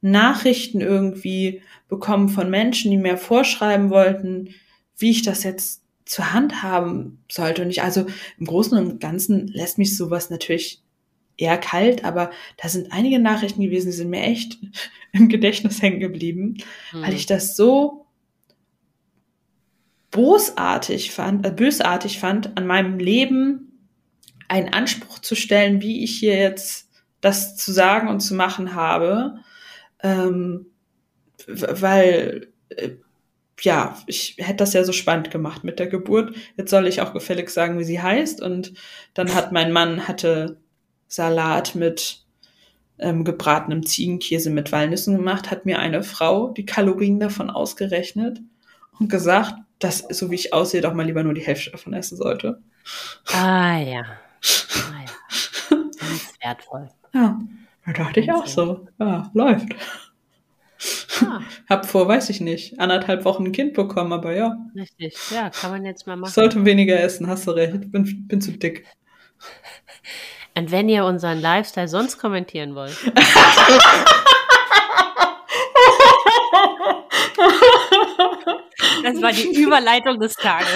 B: Nachrichten irgendwie bekommen von Menschen, die mir vorschreiben wollten, wie ich das jetzt zur Hand haben sollte. Und ich, also im Großen und Ganzen lässt mich sowas natürlich eher kalt, aber da sind einige Nachrichten gewesen, die sind mir echt im Gedächtnis hängen geblieben, mhm. weil ich das so bosartig fand, äh, bösartig fand, an meinem Leben einen Anspruch zu stellen, wie ich hier jetzt das zu sagen und zu machen habe, ähm, weil äh, ja, ich hätte das ja so spannend gemacht mit der Geburt. Jetzt soll ich auch gefällig sagen, wie sie heißt. Und dann hat mein Mann hatte Salat mit ähm, gebratenem Ziegenkäse mit Walnüssen gemacht, hat mir eine Frau die Kalorien davon ausgerechnet und gesagt, dass so wie ich aussehe, doch mal lieber nur die Hälfte davon essen sollte.
A: Ah ja. Ah, ja. Ganz wertvoll.
B: Ja, da dachte ich auch so. Ja, läuft. Ah. Hab vor, weiß ich nicht, anderthalb Wochen ein Kind bekommen, aber ja.
A: Richtig, ja, kann man jetzt mal machen.
B: sollte weniger essen, hast du recht. Bin, bin zu dick.
A: Und wenn ihr unseren Lifestyle sonst kommentieren wollt. das war die Überleitung des Tages.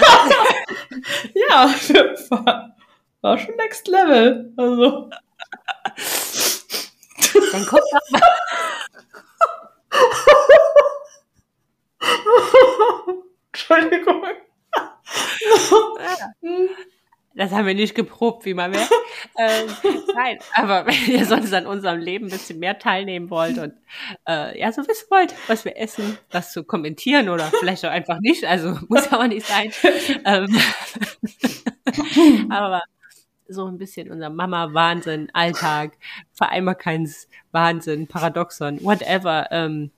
B: ja, war, war schon next level. Also.
A: Dann guck doch mal.
B: Entschuldigung.
A: Das haben wir nicht geprobt, wie man merkt. ähm, nein, aber wenn ihr sonst an unserem Leben ein bisschen mehr teilnehmen wollt und äh, ja, so wissen wollt, was wir essen, was zu kommentieren oder vielleicht auch einfach nicht, also muss auch nicht sein. ähm, aber so ein bisschen unser Mama-Wahnsinn, Alltag, Vereinbarkeitswahnsinn, Paradoxon, whatever, ähm,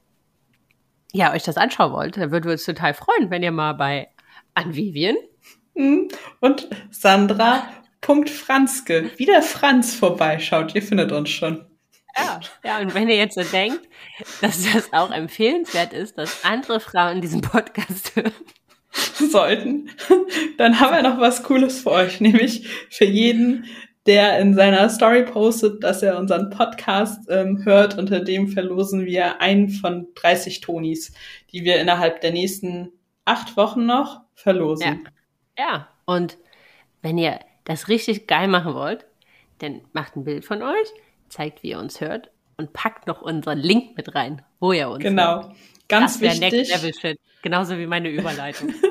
A: ja, euch das anschauen wollt, dann würden wir uns total freuen, wenn ihr mal bei Anvivien
B: hm, und Sandra. Franzke, wie der Franz vorbeischaut. Ihr findet uns schon.
A: Ja, ja, und wenn ihr jetzt so denkt, dass das auch empfehlenswert ist, dass andere Frauen diesen Podcast hören,
B: sollten, dann haben wir noch was Cooles für euch, nämlich für jeden, der in seiner Story postet, dass er unseren Podcast ähm, hört. Unter dem verlosen wir einen von 30 Tonis, die wir innerhalb der nächsten acht Wochen noch verlosen.
A: Ja, ja. und wenn ihr das richtig geil machen wollt, dann macht ein Bild von euch, zeigt, wie ihr uns hört und packt noch unseren Link mit rein, wo ihr uns
B: Genau,
A: hört.
B: Ganz
A: das wichtig.
B: Next
A: Level Shit. Genauso wie meine Überleitung.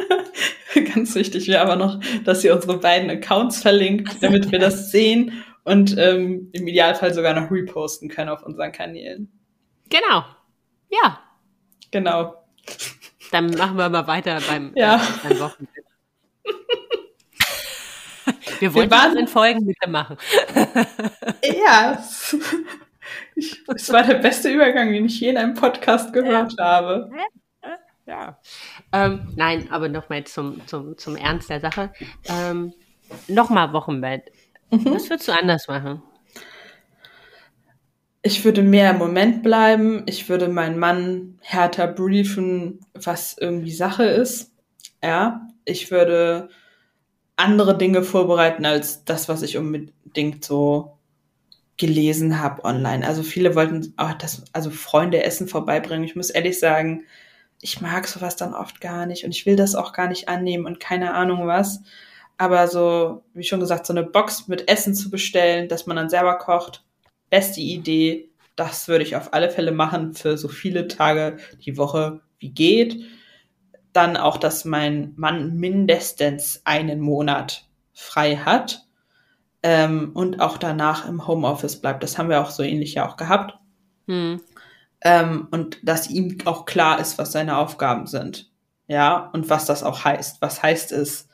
B: Ganz wichtig wäre aber noch, dass ihr unsere beiden Accounts verlinkt, damit wir das sehen und ähm, im Idealfall sogar noch reposten können auf unseren Kanälen.
A: Genau. Ja.
B: Genau.
A: Dann machen wir mal weiter beim,
B: ja.
A: äh, beim Wochenende. Wir wollten wir das in Folgen mitmachen.
B: ja. Es war der beste Übergang, den ich je in einem Podcast gehört ja. habe.
A: Ja. Ähm, nein, aber nochmal zum, zum, zum Ernst der Sache. Ähm, nochmal Wochenbett. Mhm. Was würdest du anders machen?
B: Ich würde mehr im Moment bleiben. Ich würde meinen Mann härter briefen, was irgendwie Sache ist. Ja, ich würde andere Dinge vorbereiten als das, was ich unbedingt so gelesen habe online. Also viele wollten auch das, also Freunde Essen vorbeibringen. Ich muss ehrlich sagen, ich mag sowas dann oft gar nicht und ich will das auch gar nicht annehmen und keine Ahnung was. Aber so, wie schon gesagt, so eine Box mit Essen zu bestellen, dass man dann selber kocht, beste Idee. Das würde ich auf alle Fälle machen für so viele Tage die Woche wie geht. Dann auch, dass mein Mann mindestens einen Monat frei hat ähm, und auch danach im Homeoffice bleibt. Das haben wir auch so ähnlich ja auch gehabt. Hm. Ähm, und dass ihm auch klar ist, was seine Aufgaben sind. Ja, und was das auch heißt. Was heißt es,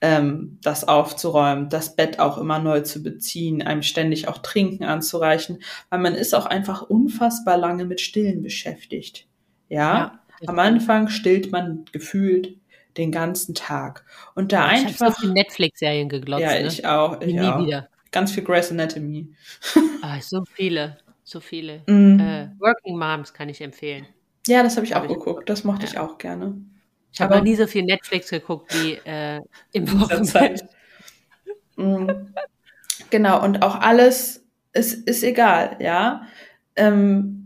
B: ähm, das aufzuräumen, das Bett auch immer neu zu beziehen, einem ständig auch Trinken anzureichen, weil man ist auch einfach unfassbar lange mit Stillen beschäftigt. Ja, ja am Anfang stillt man gefühlt den ganzen Tag. Und da ich einfach. Ich
A: habe Netflix-Serien geglotzt.
B: Ja, ich
A: ne?
B: auch. Ich nie auch. wieder. Ganz viel Grey's Anatomy.
A: Ah, so viele. So viele. Mm. Äh, Working Moms kann ich empfehlen.
B: Ja, das habe ich hab auch ich geguckt. Das mochte ja. ich auch gerne.
A: Ich habe noch nie so viel Netflix geguckt wie äh, im Wochenbett.
B: mm. Genau, und auch alles ist, ist egal, ja. Ähm,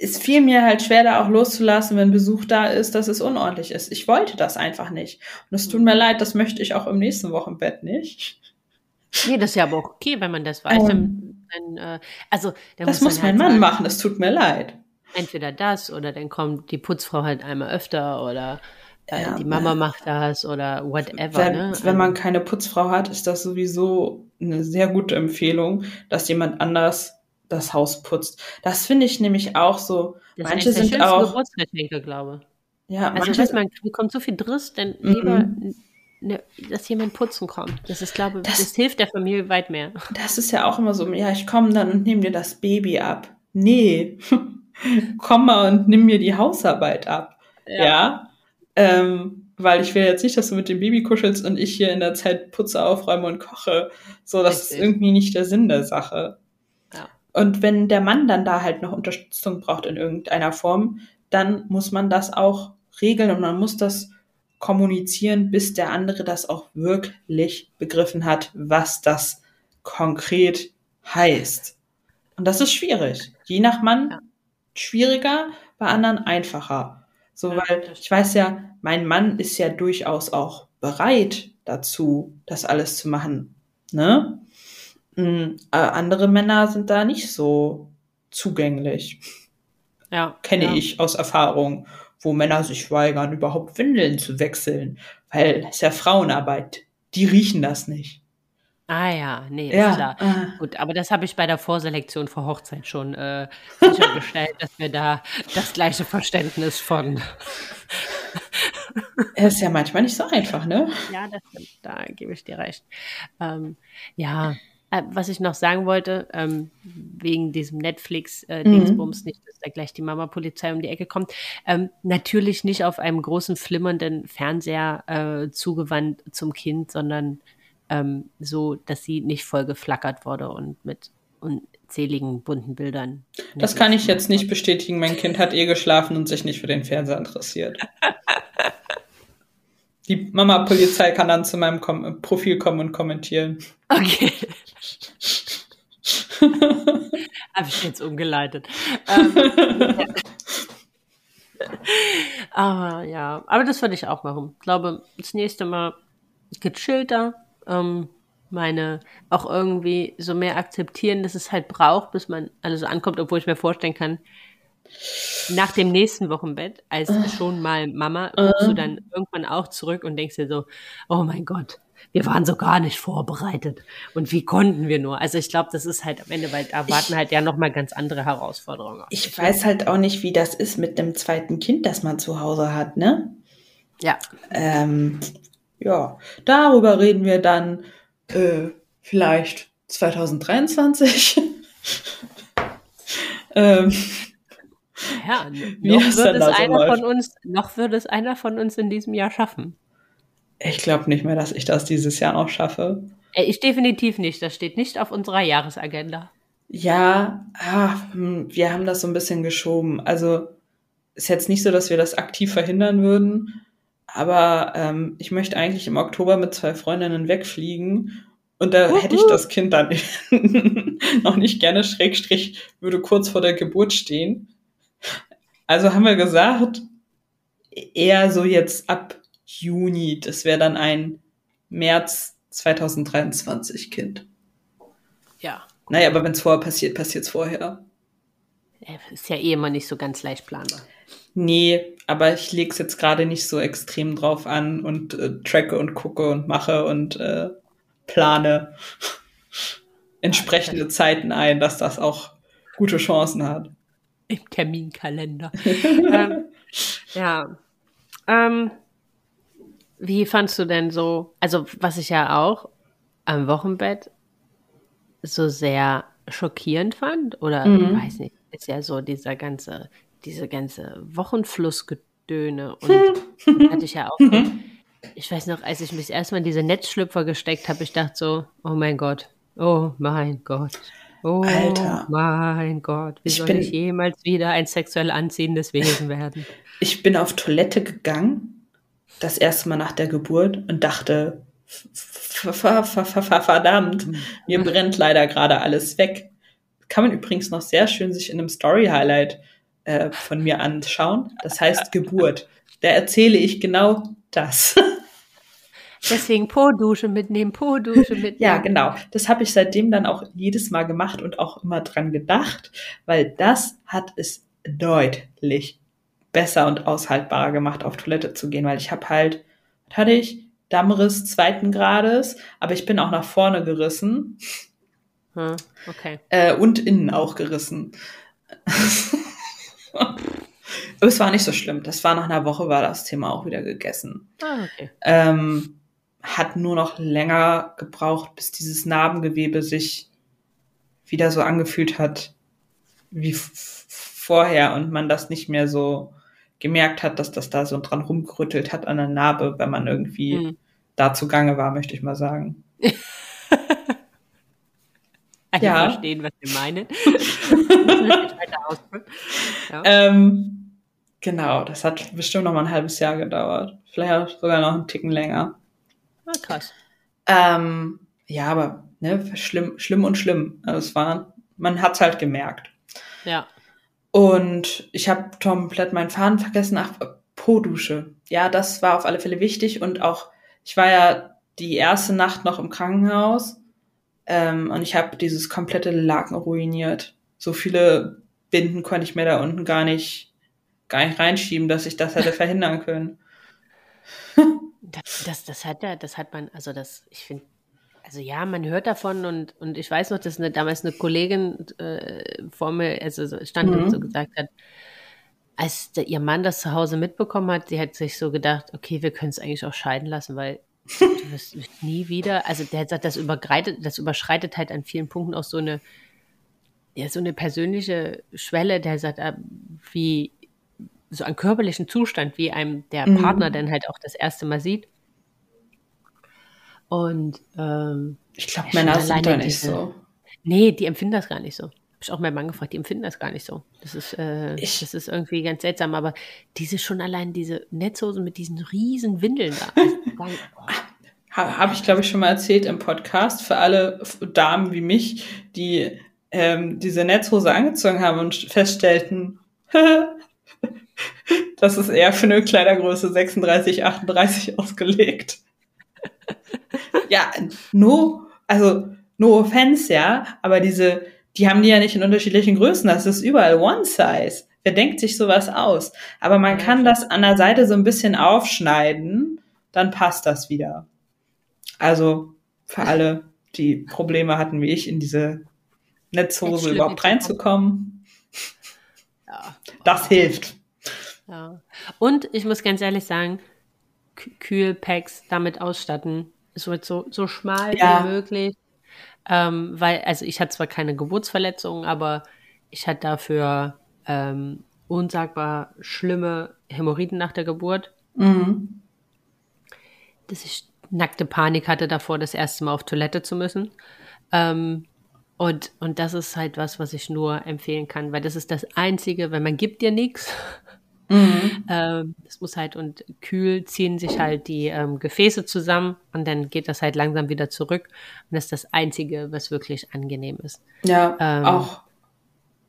B: es fiel mir halt schwer, da auch loszulassen, wenn Besuch da ist, dass es unordentlich ist. Ich wollte das einfach nicht. Und es tut mir leid, das möchte ich auch im nächsten Wochenbett nicht.
A: Nee, das ist ja aber auch okay, wenn man das weiß. Ähm, dann, äh, also,
B: das muss, muss mein halt Mann sagen, machen, es tut mir leid.
A: Entweder das oder dann kommt die Putzfrau halt einmal öfter oder äh, ja, die Mama macht das oder whatever.
B: Wenn,
A: ne?
B: wenn man keine Putzfrau hat, ist das sowieso eine sehr gute Empfehlung, dass jemand anders das Haus putzt. Das finde ich nämlich auch so. Das manche sind auch.
A: Geburtstagsgeschenke, glaube. Ja, also manche, weiß man bekommt so viel Driss, dann mm -mm. lieber ne, dass jemand putzen kommt. Das ist, glaube das, das hilft der Familie weit mehr.
B: Das ist ja auch immer so, ja, ich komme dann und nehme dir das Baby ab. Nee, komm mal und nimm mir die Hausarbeit ab. Ja. ja? Ähm, weil ich will jetzt nicht, dass du mit dem Baby kuschelst und ich hier in der Zeit putze, aufräume und koche. So, das Richtig. ist irgendwie nicht der Sinn der Sache. Und wenn der Mann dann da halt noch Unterstützung braucht in irgendeiner Form, dann muss man das auch regeln und man muss das kommunizieren, bis der andere das auch wirklich begriffen hat, was das konkret heißt. Und das ist schwierig. Je nach Mann schwieriger, bei anderen einfacher. So, weil ich weiß ja, mein Mann ist ja durchaus auch bereit dazu, das alles zu machen. Ne? Mhm, andere Männer sind da nicht so zugänglich. Ja. Kenne ja. ich aus Erfahrung wo Männer sich weigern, überhaupt Windeln zu wechseln, weil es ja Frauenarbeit. Die riechen das nicht.
A: Ah ja, nee, ja, ist klar. Ah. Gut, aber das habe ich bei der Vorselektion vor Hochzeit schon äh, sichergestellt, dass wir da das gleiche Verständnis von.
B: Es ist ja manchmal nicht so einfach, ne?
A: Ja, das stimmt, da gebe ich dir recht. Ähm, ja, äh, was ich noch sagen wollte, ähm, wegen diesem Netflix-Dingsbums, äh, mhm. nicht, dass da gleich die Mama-Polizei um die Ecke kommt, ähm, natürlich nicht auf einem großen, flimmernden Fernseher äh, zugewandt zum Kind, sondern ähm, so, dass sie nicht voll geflackert wurde und mit unzähligen bunten Bildern.
B: Das kann ich jetzt nicht bestätigen. Mein Kind hat eh geschlafen und sich nicht für den Fernseher interessiert. Die Mama-Polizei kann dann zu meinem Kom Profil kommen und kommentieren.
A: Okay. Habe ich jetzt umgeleitet. Ähm, aber ja, aber das würde ich auch machen. Ich glaube, das nächste Mal gechillter, ähm, meine auch irgendwie so mehr akzeptieren, dass es halt braucht, bis man alles so ankommt, obwohl ich mir vorstellen kann, nach dem nächsten Wochenbett, als schon mal Mama, uh, du dann irgendwann auch zurück und denkst dir so, oh mein Gott, wir waren so gar nicht vorbereitet. Und wie konnten wir nur? Also ich glaube, das ist halt am Ende, weil da warten halt ja nochmal ganz andere Herausforderungen.
B: Ich weiß halt auch nicht, wie das ist mit dem zweiten Kind, das man zu Hause hat, ne?
A: Ja.
B: Ähm, ja, darüber reden wir dann äh, vielleicht 2023. ähm,
A: ja, noch würde, es einer von uns, noch würde es einer von uns in diesem Jahr schaffen.
B: Ich glaube nicht mehr, dass ich das dieses Jahr noch schaffe.
A: Äh, ich definitiv nicht. Das steht nicht auf unserer Jahresagenda.
B: Ja, ach, hm, wir haben das so ein bisschen geschoben. Also ist jetzt nicht so, dass wir das aktiv verhindern würden, aber ähm, ich möchte eigentlich im Oktober mit zwei Freundinnen wegfliegen und da uh hätte ich das Kind dann noch nicht gerne Schrägstrich, würde kurz vor der Geburt stehen. Also haben wir gesagt, eher so jetzt ab Juni, das wäre dann ein März 2023 Kind.
A: Ja.
B: Naja, aber wenn es vorher passiert, passiert es vorher.
A: Ist ja eh immer nicht so ganz leicht planbar.
B: Nee, aber ich lege es jetzt gerade nicht so extrem drauf an und äh, tracke und gucke und mache und äh, plane entsprechende Zeiten ein, dass das auch gute Chancen hat.
A: Im Terminkalender. ähm, ja. Ähm, wie fandst du denn so, also was ich ja auch am Wochenbett so sehr schockierend fand, oder mhm. weiß nicht, ist ja so dieser ganze diese ganze Wochenflussgedöne. Und hatte ich ja auch. Ich weiß noch, als ich mich erstmal in diese Netzschlüpfer gesteckt habe, ich dachte so, oh mein Gott, oh mein Gott. Oh Alter. mein Gott, wie ich soll bin, ich jemals wieder ein sexuell anziehendes Wesen werden?
B: Ich bin auf Toilette gegangen, das erste Mal nach der Geburt und dachte, verdammt, mir brennt leider gerade alles weg. Kann man übrigens noch sehr schön sich in einem Story-Highlight äh, von mir anschauen. Das heißt Geburt. Da erzähle ich genau das.
A: Deswegen Po-Dusche mitnehmen, Po-Dusche mitnehmen.
B: Ja, genau. Das habe ich seitdem dann auch jedes Mal gemacht und auch immer dran gedacht, weil das hat es deutlich besser und aushaltbarer gemacht, auf Toilette zu gehen, weil ich habe halt, was hatte ich? Dammriss zweiten Grades, aber ich bin auch nach vorne gerissen.
A: Hm, okay.
B: Äh, und innen auch gerissen. Aber es war nicht so schlimm. Das war nach einer Woche, war das Thema auch wieder gegessen.
A: Ah, okay.
B: Ähm, hat nur noch länger gebraucht, bis dieses Narbengewebe sich wieder so angefühlt hat wie vorher und man das nicht mehr so gemerkt hat, dass das da so dran rumgerüttelt hat an der Narbe, wenn man irgendwie mhm. da zugange war, möchte ich mal sagen.
A: Ich ja. verstehen, was ihr meinen.
B: ja. ähm, genau, das hat bestimmt noch mal ein halbes Jahr gedauert. Vielleicht sogar noch einen Ticken länger.
A: Ah, krass.
B: Ähm, ja, aber ne, schlimm, schlimm und schlimm. Also es war, man hat's halt gemerkt.
A: Ja.
B: Und ich habe komplett meinen Faden vergessen. Ach, Po-Dusche. Ja, das war auf alle Fälle wichtig. Und auch, ich war ja die erste Nacht noch im Krankenhaus ähm, und ich habe dieses komplette Laken ruiniert. So viele Binden konnte ich mir da unten gar nicht, gar nicht reinschieben, dass ich das hätte verhindern können.
A: das, das, das hat ja, das hat man, also das, ich finde, also ja, man hört davon und, und ich weiß noch, dass eine, damals eine Kollegin äh, vor mir, also stand mhm. und so gesagt hat, als der, ihr Mann das zu Hause mitbekommen hat, sie hat sich so gedacht, okay, wir können es eigentlich auch scheiden lassen, weil Du wirst nie wieder, also der hat gesagt, das überschreitet, das überschreitet halt an vielen Punkten auch so eine, ja, so eine persönliche Schwelle, der sagt, äh, wie so einen körperlichen Zustand, wie einem der mhm. Partner dann halt auch das erste Mal sieht. Und ähm,
B: ich glaube, Männer sind da nicht so.
A: Nee, die empfinden das gar nicht so. Habe ich auch meinen Mann gefragt, die empfinden das gar nicht so. Das ist, äh,
B: Ich-
A: das ist irgendwie ganz seltsam, aber diese schon allein diese Netzhosen mit diesen riesen Windeln da. Also,
B: Ha, Habe ich, glaube ich, schon mal erzählt im Podcast. Für alle Damen wie mich, die ähm, diese Netzhose angezogen haben und feststellten, das ist eher für eine Kleidergröße 36, 38 ausgelegt. ja, no, also no offense, ja, aber diese, die haben die ja nicht in unterschiedlichen Größen. Das ist überall One Size. Wer denkt sich sowas aus? Aber man kann das an der Seite so ein bisschen aufschneiden, dann passt das wieder. Also für alle, die Probleme hatten wie ich, in diese Netzhose überhaupt
A: zu kommen.
B: reinzukommen,
A: ja.
B: das hilft.
A: Ja. Und ich muss ganz ehrlich sagen, Kü- Kühlpacks damit ausstatten. Es wird so, so schmal
B: Ja.
A: wie möglich. Ähm, weil, also ich hatte zwar keine Geburtsverletzungen, aber ich hatte dafür ähm, unsagbar schlimme Hämorrhoiden nach der Geburt,
B: Mhm.
A: dass ich nackte Panik hatte davor, das erste Mal auf Toilette zu müssen. Ähm, und, und das ist halt was, was ich nur empfehlen kann, weil das ist das Einzige, wenn man gibt dir nichts,
B: Mhm.
A: Ähm, das muss halt und kühl ziehen sich halt die ähm, Gefäße zusammen und dann geht das halt langsam wieder zurück. Und das ist das Einzige, was wirklich angenehm ist.
B: Ja,
A: Ähm,
B: auch.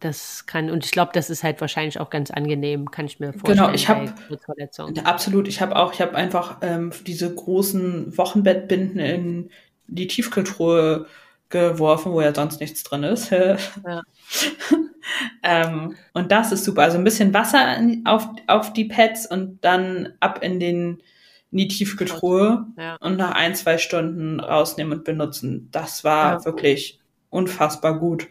A: Das kann, und ich glaube, das ist halt wahrscheinlich auch ganz angenehm, kann ich mir vorstellen.
B: Genau, ich hab-
A: bei Geburtsverletzungen.
B: Absolut. Ich habe auch, ich habe einfach ähm, diese großen Wochenbettbinden in die Tiefkühltruhe geworfen, wo ja sonst nichts drin ist.
A: Ja.
B: ähm, und das ist super. Also ein bisschen Wasser in, auf, auf die Pads und dann ab in den in die Tiefkühltruhe
A: Ja.
B: und nach ein, zwei Stunden rausnehmen und benutzen. Das war
A: Ja.
B: wirklich unfassbar gut.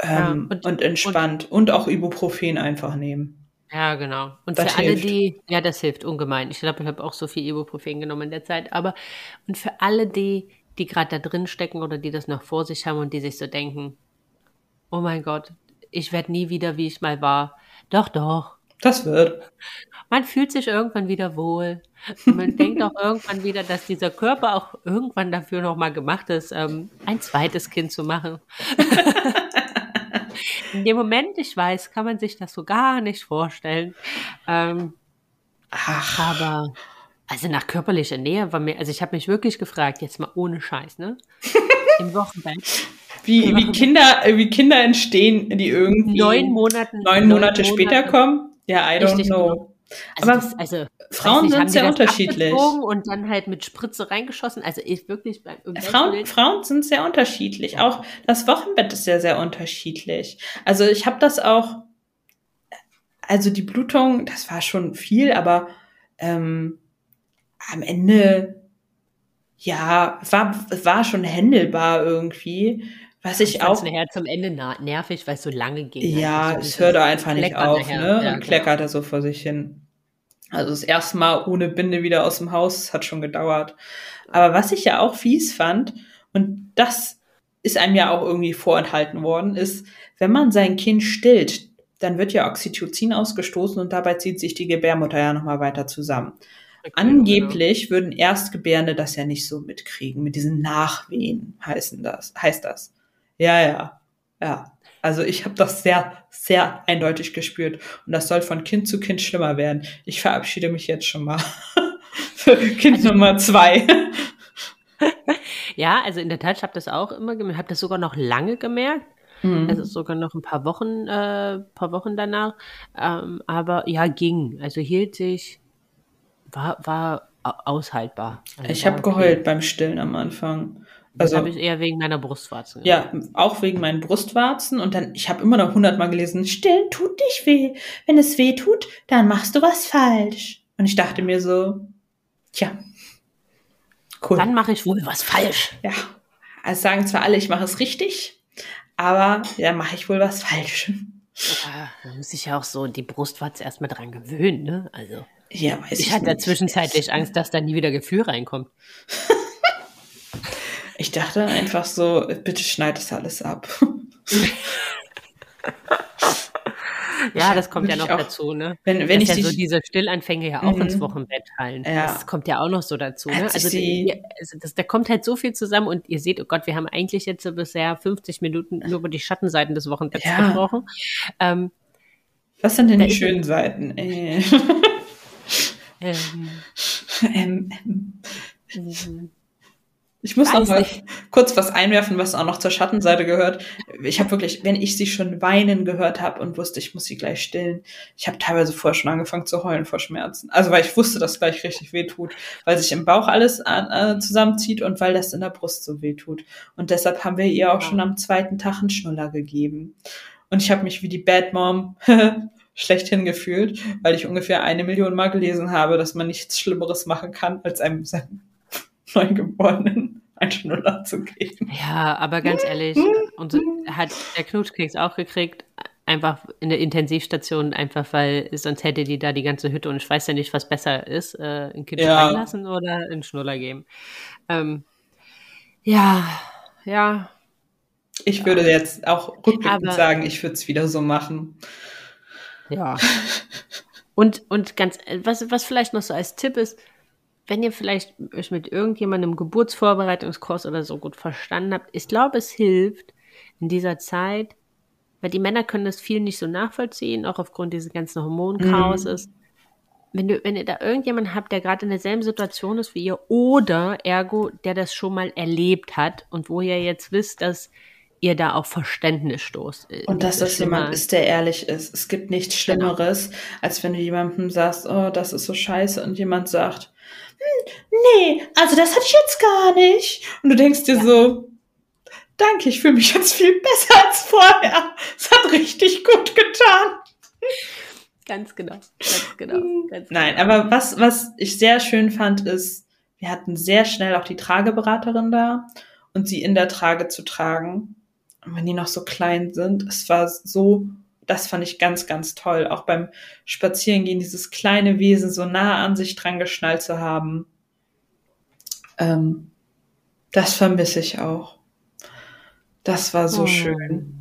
B: Ähm,
A: und-
B: und, entspannt. Und, auch Ibuprofen einfach nehmen.
A: Ja, genau. Und
B: Das
A: für alle,
B: hilft.
A: die, ja, das hilft ungemein. Ich glaube, ich habe auch so viel Ibuprofen genommen in der Zeit. Aber, und für alle, die, die gerade da drin stecken oder die das noch vor sich haben und die sich so denken, oh mein Gott, ich werde nie wieder, wie ich mal war. Doch, doch.
B: Das wird.
A: Man fühlt sich irgendwann wieder wohl. Man denkt auch irgendwann wieder, dass dieser Körper auch irgendwann dafür nochmal gemacht ist, ähm, ein zweites Kind zu machen. In dem Moment, ich weiß, kann man sich das so gar nicht vorstellen. Ähm,
B: Ach,
A: aber also nach körperlicher Nähe war mir, also ich habe mich wirklich gefragt, jetzt mal ohne Scheiß, ne? Im Wochenbett.
B: wie, wie, Kinder, äh, wie Kinder entstehen, die irgendwie
A: Neun Monaten.
B: neun Monate später kommen? Ja, I don't know.
A: genau. Also,
B: Aber
A: das, also
B: Frauen
A: nicht,
B: sind sehr unterschiedlich.
A: Und dann halt mit Spritze reingeschossen. Also ich wirklich beim im
B: Frauen, Frauen sind sehr unterschiedlich. Auch das Wochenbett ist sehr, sehr unterschiedlich. Also ich habe das auch, also die Blutung, das war schon viel, aber ähm, am Ende, ja, war, es war schon händelbar irgendwie. Was ich auch
A: nachher zum Ende nervig, weil es so lange ging.
B: Ja,
A: Also so
B: es hörte einfach nicht auf,
A: nachher.
B: ne?
A: Ja,
B: und
A: genau.
B: kleckerte so vor sich hin. Also das erste Mal ohne Binde wieder aus dem Haus hat schon gedauert. Aber was ich ja auch fies fand, und das ist einem ja auch irgendwie vorenthalten worden, ist, wenn man sein Kind stillt, dann wird ja Oxytocin ausgestoßen und dabei zieht sich die Gebärmutter ja nochmal weiter zusammen. Angeblich würden Erstgebärende das ja nicht so mitkriegen. Mit diesen Nachwehen heißen das, heißt das. Ja, ja, ja. Also ich habe das sehr, sehr eindeutig gespürt. Und das soll von Kind zu Kind schlimmer werden. Ich verabschiede mich jetzt schon mal. Für kind
A: Also-
B: Nummer zwei.
A: Ja, also in der Tat, ich habe das auch immer gemerkt, habe das sogar noch lange gemerkt.
B: Mhm.
A: Also sogar noch ein paar Wochen, äh, paar Wochen danach. Ähm, aber ja, ging. Also hielt sich, war, war au- aushaltbar. Also
B: ich habe
A: okay.
B: geheult beim Stillen am Anfang. Also
A: habe ich eher wegen meiner Brustwarzen.
B: ja, auch wegen meinen Brustwarzen. Und dann, ich habe immer noch hundertmal gelesen, Stillen tut nicht weh. Wenn es weh tut, dann machst du was falsch. Und ich dachte mir so, tja, cool.
A: Dann mache ich wohl was falsch.
B: Ja, also sagen zwar alle, ich mache es richtig, aber ja, mache ich wohl was falsch.
A: Ja, da muss ich ja auch so die Brustwarze erstmal dran gewöhnen, ne? Also.
B: Ja, weiß ich,
A: Ich hatte
B: nicht.
A: zwischenzeitlich Angst, dass da nie wieder Gefühl reinkommt.
B: Ich dachte einfach so, bitte schneid das alles ab.
A: Ja, das kommt ja noch auch, dazu, ne?
B: Wenn, wenn
A: Dass
B: ich
A: ja so diese Stillanfänge ja auch ins
B: Mhm.
A: Wochenbett fallen.
B: Ja.
A: Das kommt ja auch noch so dazu, ne? Also, die, also das, da kommt halt so viel zusammen und ihr seht, oh Gott, wir haben eigentlich jetzt so bisher 50 Minuten nur über die Schattenseiten des Wochenbetts
B: Ja.
A: gesprochen. Ähm,
B: was sind denn
A: Da
B: die schönen Seiten? Äh.
A: ähm,
B: ähm, ähm.
A: mhm.
B: Ich muss
A: Weiß
B: noch mal
A: nicht.
B: kurz was einwerfen, was auch noch zur Schattenseite gehört. Ich habe wirklich, wenn ich sie schon weinen gehört habe und wusste, ich muss sie gleich stillen, ich habe teilweise vorher schon angefangen zu heulen vor Schmerzen. Also weil ich wusste, dass gleich richtig weh tut, weil sich im Bauch alles äh, äh, zusammenzieht und weil das in der Brust so weh tut. Und deshalb haben wir ihr auch schon am zweiten Tag einen Schnuller gegeben. Und ich habe mich wie die Bad Mom schlechthin gefühlt, weil ich ungefähr eine Million Mal gelesen habe, dass man nichts Schlimmeres machen kann, als einem seinem Neugeborenen einen Schnuller zu geben.
A: Ja, aber ganz ehrlich, und so hat der Knutschkeks auch gekriegt, einfach in der Intensivstation, einfach weil sonst hätte die da die ganze Hütte und ich weiß ja nicht, was besser ist, äh, ein Kind
B: Ja.
A: lassen oder einen Schnuller geben. Ähm, ja, ja,
B: Ich würde jetzt auch rückblickend
A: Aber-
B: sagen, ich würde es wieder so machen.
A: Ja. Und, und ganz, was, was vielleicht noch so als Tipp ist, wenn ihr vielleicht euch mit irgendjemandem im Geburtsvorbereitungskurs oder so gut verstanden habt, ich glaube, es hilft in dieser Zeit, weil die Männer können das viel nicht so nachvollziehen, auch aufgrund dieses ganzen Hormonchaoses. Wenn, du, wenn ihr da irgendjemanden habt, der gerade in derselben Situation ist wie ihr oder ergo, der das schon mal erlebt hat und wo ihr jetzt wisst, dass ihr da auf Verständnis stoßt. äh,
B: Und dass das
A: schon
B: jemand ist, der ehrlich ist. Es gibt nichts Schlimmeres, als wenn du jemandem sagst, oh, das ist so scheiße und jemand sagt, hm, nee, also das hatte ich jetzt gar nicht. Und du denkst dir so, danke, ich fühle mich jetzt viel besser als vorher. Es hat richtig gut getan.
A: Ganz genau, ganz genau. Ganz
B: Nein,
A: genau.
B: aber was, was ich sehr schön fand, ist, wir hatten sehr schnell auch die Trageberaterin da und sie in der Trage zu tragen. Und wenn die noch so klein sind, es war so, das fand ich ganz, ganz toll. Auch beim Spazierengehen, dieses kleine Wesen so nah an sich dran geschnallt zu haben. Ähm, das vermisse ich auch. Das war so
A: Oh.
B: schön.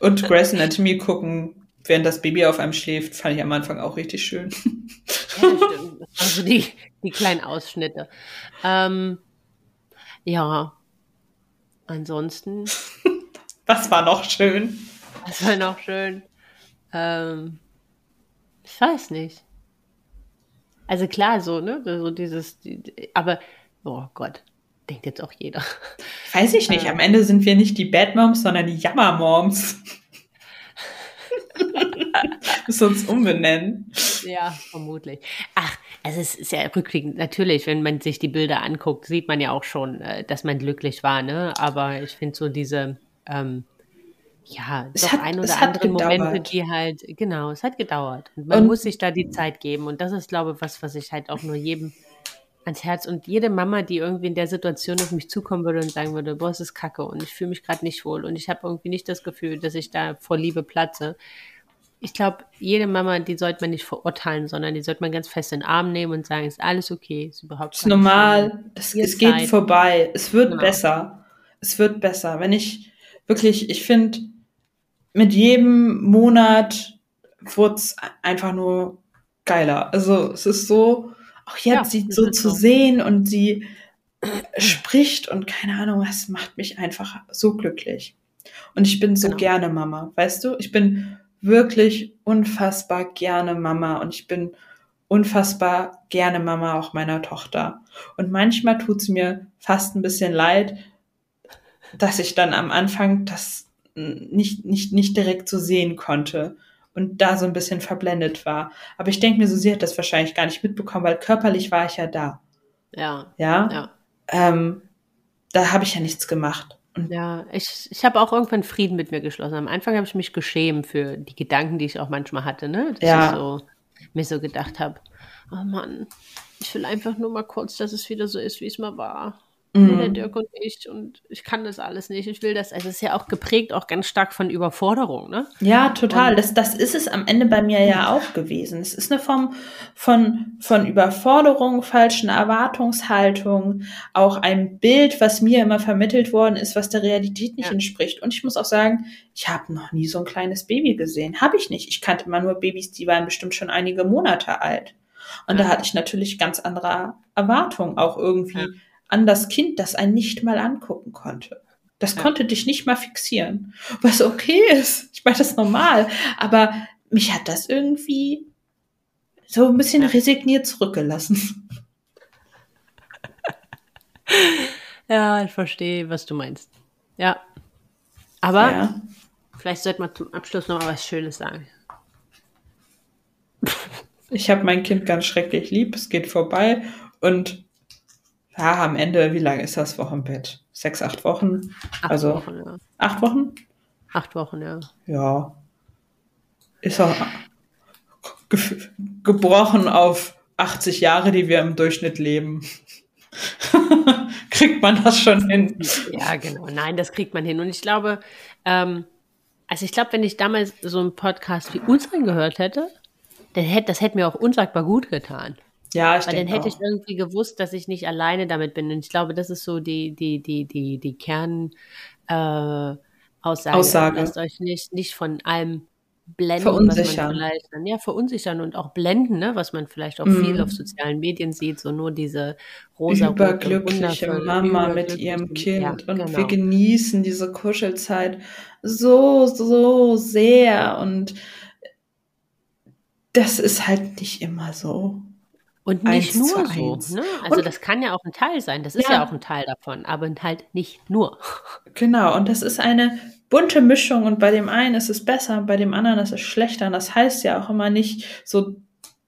B: Und Grey's Anatomy gucken, während das Baby auf einem schläft, fand ich am Anfang auch richtig schön.
A: Ja, das stimmt. Also die, die kleinen Ausschnitte. Ähm, ja. Ansonsten,
B: Was war noch schön?
A: das war noch schön. Ähm, ich weiß nicht. Also klar, so, ne? So dieses, die, aber, oh Gott, denkt jetzt auch jeder.
B: Weiß ich nicht.
A: Äh.
B: Am Ende sind wir nicht die Bad Moms, sondern die Jammer Moms. Müssen uns umbenennen.
A: Ja, vermutlich. Ach, also es ist ja rückblickend, natürlich, wenn man sich die Bilder anguckt, sieht man ja auch schon, äh, dass man glücklich war, ne? Aber ich finde so diese, ähm, ja,
B: Es
A: doch
B: hat-
A: ein oder andere Momente, die halt, genau, es hat gedauert. Und man
B: Und-
A: muss sich da die Zeit geben. Und das ist, glaube ich, was, was ich halt auch nur jedem ans Herz und jede Mama, die irgendwie in der Situation auf mich zukommen würde und sagen würde, boah, es ist kacke und ich fühle mich gerade nicht wohl und ich habe irgendwie nicht das Gefühl, dass ich da vor Liebe platze. Ich glaube, jede Mama, die sollte man nicht verurteilen, sondern die sollte man ganz fest in den Arm nehmen und sagen, ist alles okay, ist überhaupt
B: ist normal. Es, es geht vorbei. Es wird
A: Genau.
B: besser. Es wird besser. Wenn ich wirklich, ich finde, mit jedem Monat wird's einfach nur geiler. Also es ist so, auch jetzt
A: Ja,
B: sie so zu
A: so.
B: sehen und sie spricht und keine Ahnung, es macht mich einfach so glücklich. Und ich bin so
A: Genau.
B: gerne Mama, weißt du? Ich bin wirklich unfassbar gerne Mama und ich bin unfassbar gerne Mama auch meiner Tochter. Und manchmal tut's mir fast ein bisschen leid, dass ich dann am Anfang das nicht, nicht, nicht direkt so sehen konnte und da so ein bisschen verblendet war. Aber ich denke mir so, sie hat das wahrscheinlich gar nicht mitbekommen, weil körperlich war ich ja da.
A: Ja,
B: Ja,
A: ja.
B: ähm, da habe ich ja nichts gemacht. Und
A: Ja, ich, ich habe auch irgendwann Frieden mit mir geschlossen. Am Anfang habe ich mich geschämt für die Gedanken, die ich auch manchmal hatte, ne? Dass
B: Ja.
A: ich so, mir so gedacht habe, oh Mann, ich will einfach nur mal kurz, dass es wieder so ist, wie es mal war. Nur der Dirk und ich und ich kann das alles nicht. Ich will das. Also es ist ja auch geprägt auch ganz stark von Überforderung, ne?
B: Ja, total. Das, das ist es am Ende bei mir ja auch gewesen. Es ist eine Form von, von Überforderung, falschen Erwartungshaltung, auch ein Bild, was mir immer vermittelt worden ist, was der Realität nicht
A: Ja.
B: entspricht. Und ich muss auch sagen, ich habe noch nie so ein kleines Baby gesehen. Habe ich nicht. Ich kannte immer nur Babys, die waren bestimmt schon einige Monate alt. Und da
A: Ja.
B: hatte ich natürlich ganz andere Erwartungen, auch irgendwie
A: Ja.
B: An das Kind, das einen nicht mal angucken konnte. Das
A: Ja.
B: konnte dich nicht mal fixieren. Was okay ist. Ich meine, das ist normal. Aber mich hat das irgendwie so ein bisschen resigniert zurückgelassen.
A: Ja, ich verstehe, was du meinst. Ja. Aber
B: Ja.
A: vielleicht sollte man zum Abschluss noch mal was Schönes sagen.
B: Ich habe mein Kind ganz schrecklich lieb. Es geht vorbei. Und ja, am Ende, wie lange ist das Wochenbett? Sechs, acht Wochen?
A: Acht
B: Also-
A: Wochen, ja.
B: Acht Wochen?
A: Acht Wochen, ja.
B: Ja. Ist auch ge gebrochen auf 80 Jahre, die wir im Durchschnitt leben. Kriegt man das schon hin?
A: Ja, genau. Nein, das kriegt man hin. Und ich glaube, ähm, also ich glaube, wenn ich damals so einen Podcast wie unseren gehört hätte, dann hätte, das hätte mir auch unsagbar gut getan.
B: Ja, ich
A: Weil dann hätte
B: auch.
A: ich irgendwie gewusst, dass ich nicht alleine damit bin. Und ich glaube, das ist so die, die, die, die, die Kern, äh, Aussage.
B: Aussage.
A: Lasst euch nicht, nicht von allem blenden,
B: Verunsichern.
A: was man vielleicht dann, ja, verunsichern und auch blenden, ne, was man vielleicht auch
B: Mhm.
A: viel auf sozialen Medien sieht, so nur diese rosa
B: überglückliche Mama mit ihrem Kind und wir genießen diese Kuschelzeit so, so sehr und das ist halt nicht immer so.
A: Und nicht nur so. Ne? Also
B: Und-
A: das kann ja auch ein Teil sein. Das ist
B: Ja.
A: ja, auch ein Teil davon, aber halt nicht nur.
B: Genau, und das ist eine bunte Mischung und bei dem einen ist es besser, bei dem anderen ist es schlechter. Und das heißt ja auch immer nicht so,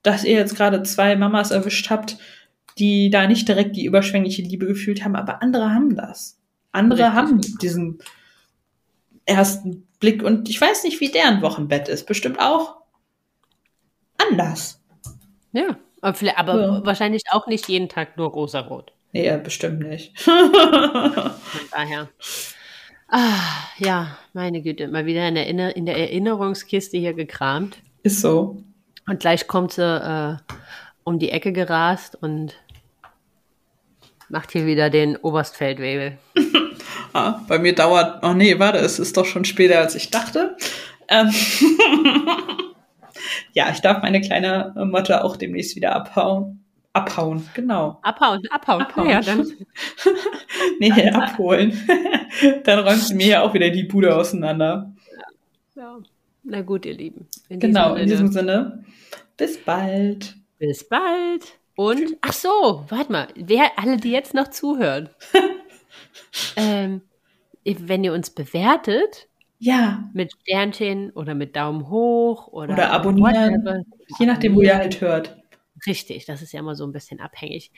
B: dass ihr jetzt gerade zwei Mamas erwischt habt, die da nicht direkt die überschwängliche Liebe gefühlt haben, aber andere haben das. Andere
A: Richtig.
B: haben diesen ersten Blick und ich weiß nicht, wie deren Wochenbett ist. Bestimmt auch anders.
A: Ja. Aber, aber
B: Ja.
A: wahrscheinlich auch nicht jeden Tag nur rosarot.
B: Nee, ja, bestimmt nicht.
A: Von daher. Ah, ja, meine Güte, mal wieder in der, Erinner in der Erinnerungskiste hier gekramt.
B: ist so.
A: Und gleich kommt sie äh, um die Ecke gerast und macht hier wieder den Oberstfeldwebel.
B: Ah, bei mir dauert, oh nee, warte, es ist doch schon später, als ich dachte. Ähm ja, ich darf meine kleine Motte auch demnächst wieder abhauen. Abhauen, genau.
A: Abhauen, abhauen.
B: Abhauen.
A: Ja, dann.
B: Nee, abholen. Dann räumt sie mir ja auch wieder die Bude auseinander.
A: Ja. Na gut, ihr Lieben. In
B: Genau, in
A: diesem Sinne.
B: Bis bald.
A: Bis bald. Und, ach so, warte mal, wer, alle, die jetzt noch zuhören, ähm, wenn ihr uns bewertet,
B: Ja,
A: mit Sternchen oder mit Daumen hoch oder,
B: Oder abonnieren.
A: whatever.
B: je nachdem, wo ihr halt hört.
A: Richtig, das ist ja immer so ein bisschen abhängig.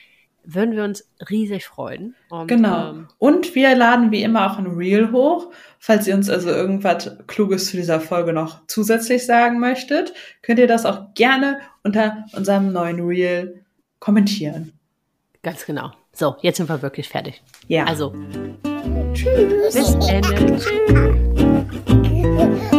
A: Würden wir uns riesig freuen. Und,
B: Genau.
A: Ähm,
B: Und wir laden wie immer auch ein Reel hoch. Falls ihr uns also irgendwas Kluges zu dieser Folge noch zusätzlich sagen möchtet, könnt ihr das auch gerne unter unserem neuen Reel kommentieren.
A: ganz genau. So, jetzt sind wir wirklich fertig.
B: Ja.
A: Also,
B: tschüss.
A: bis. Tschüss.
C: Tschüss. Yeah.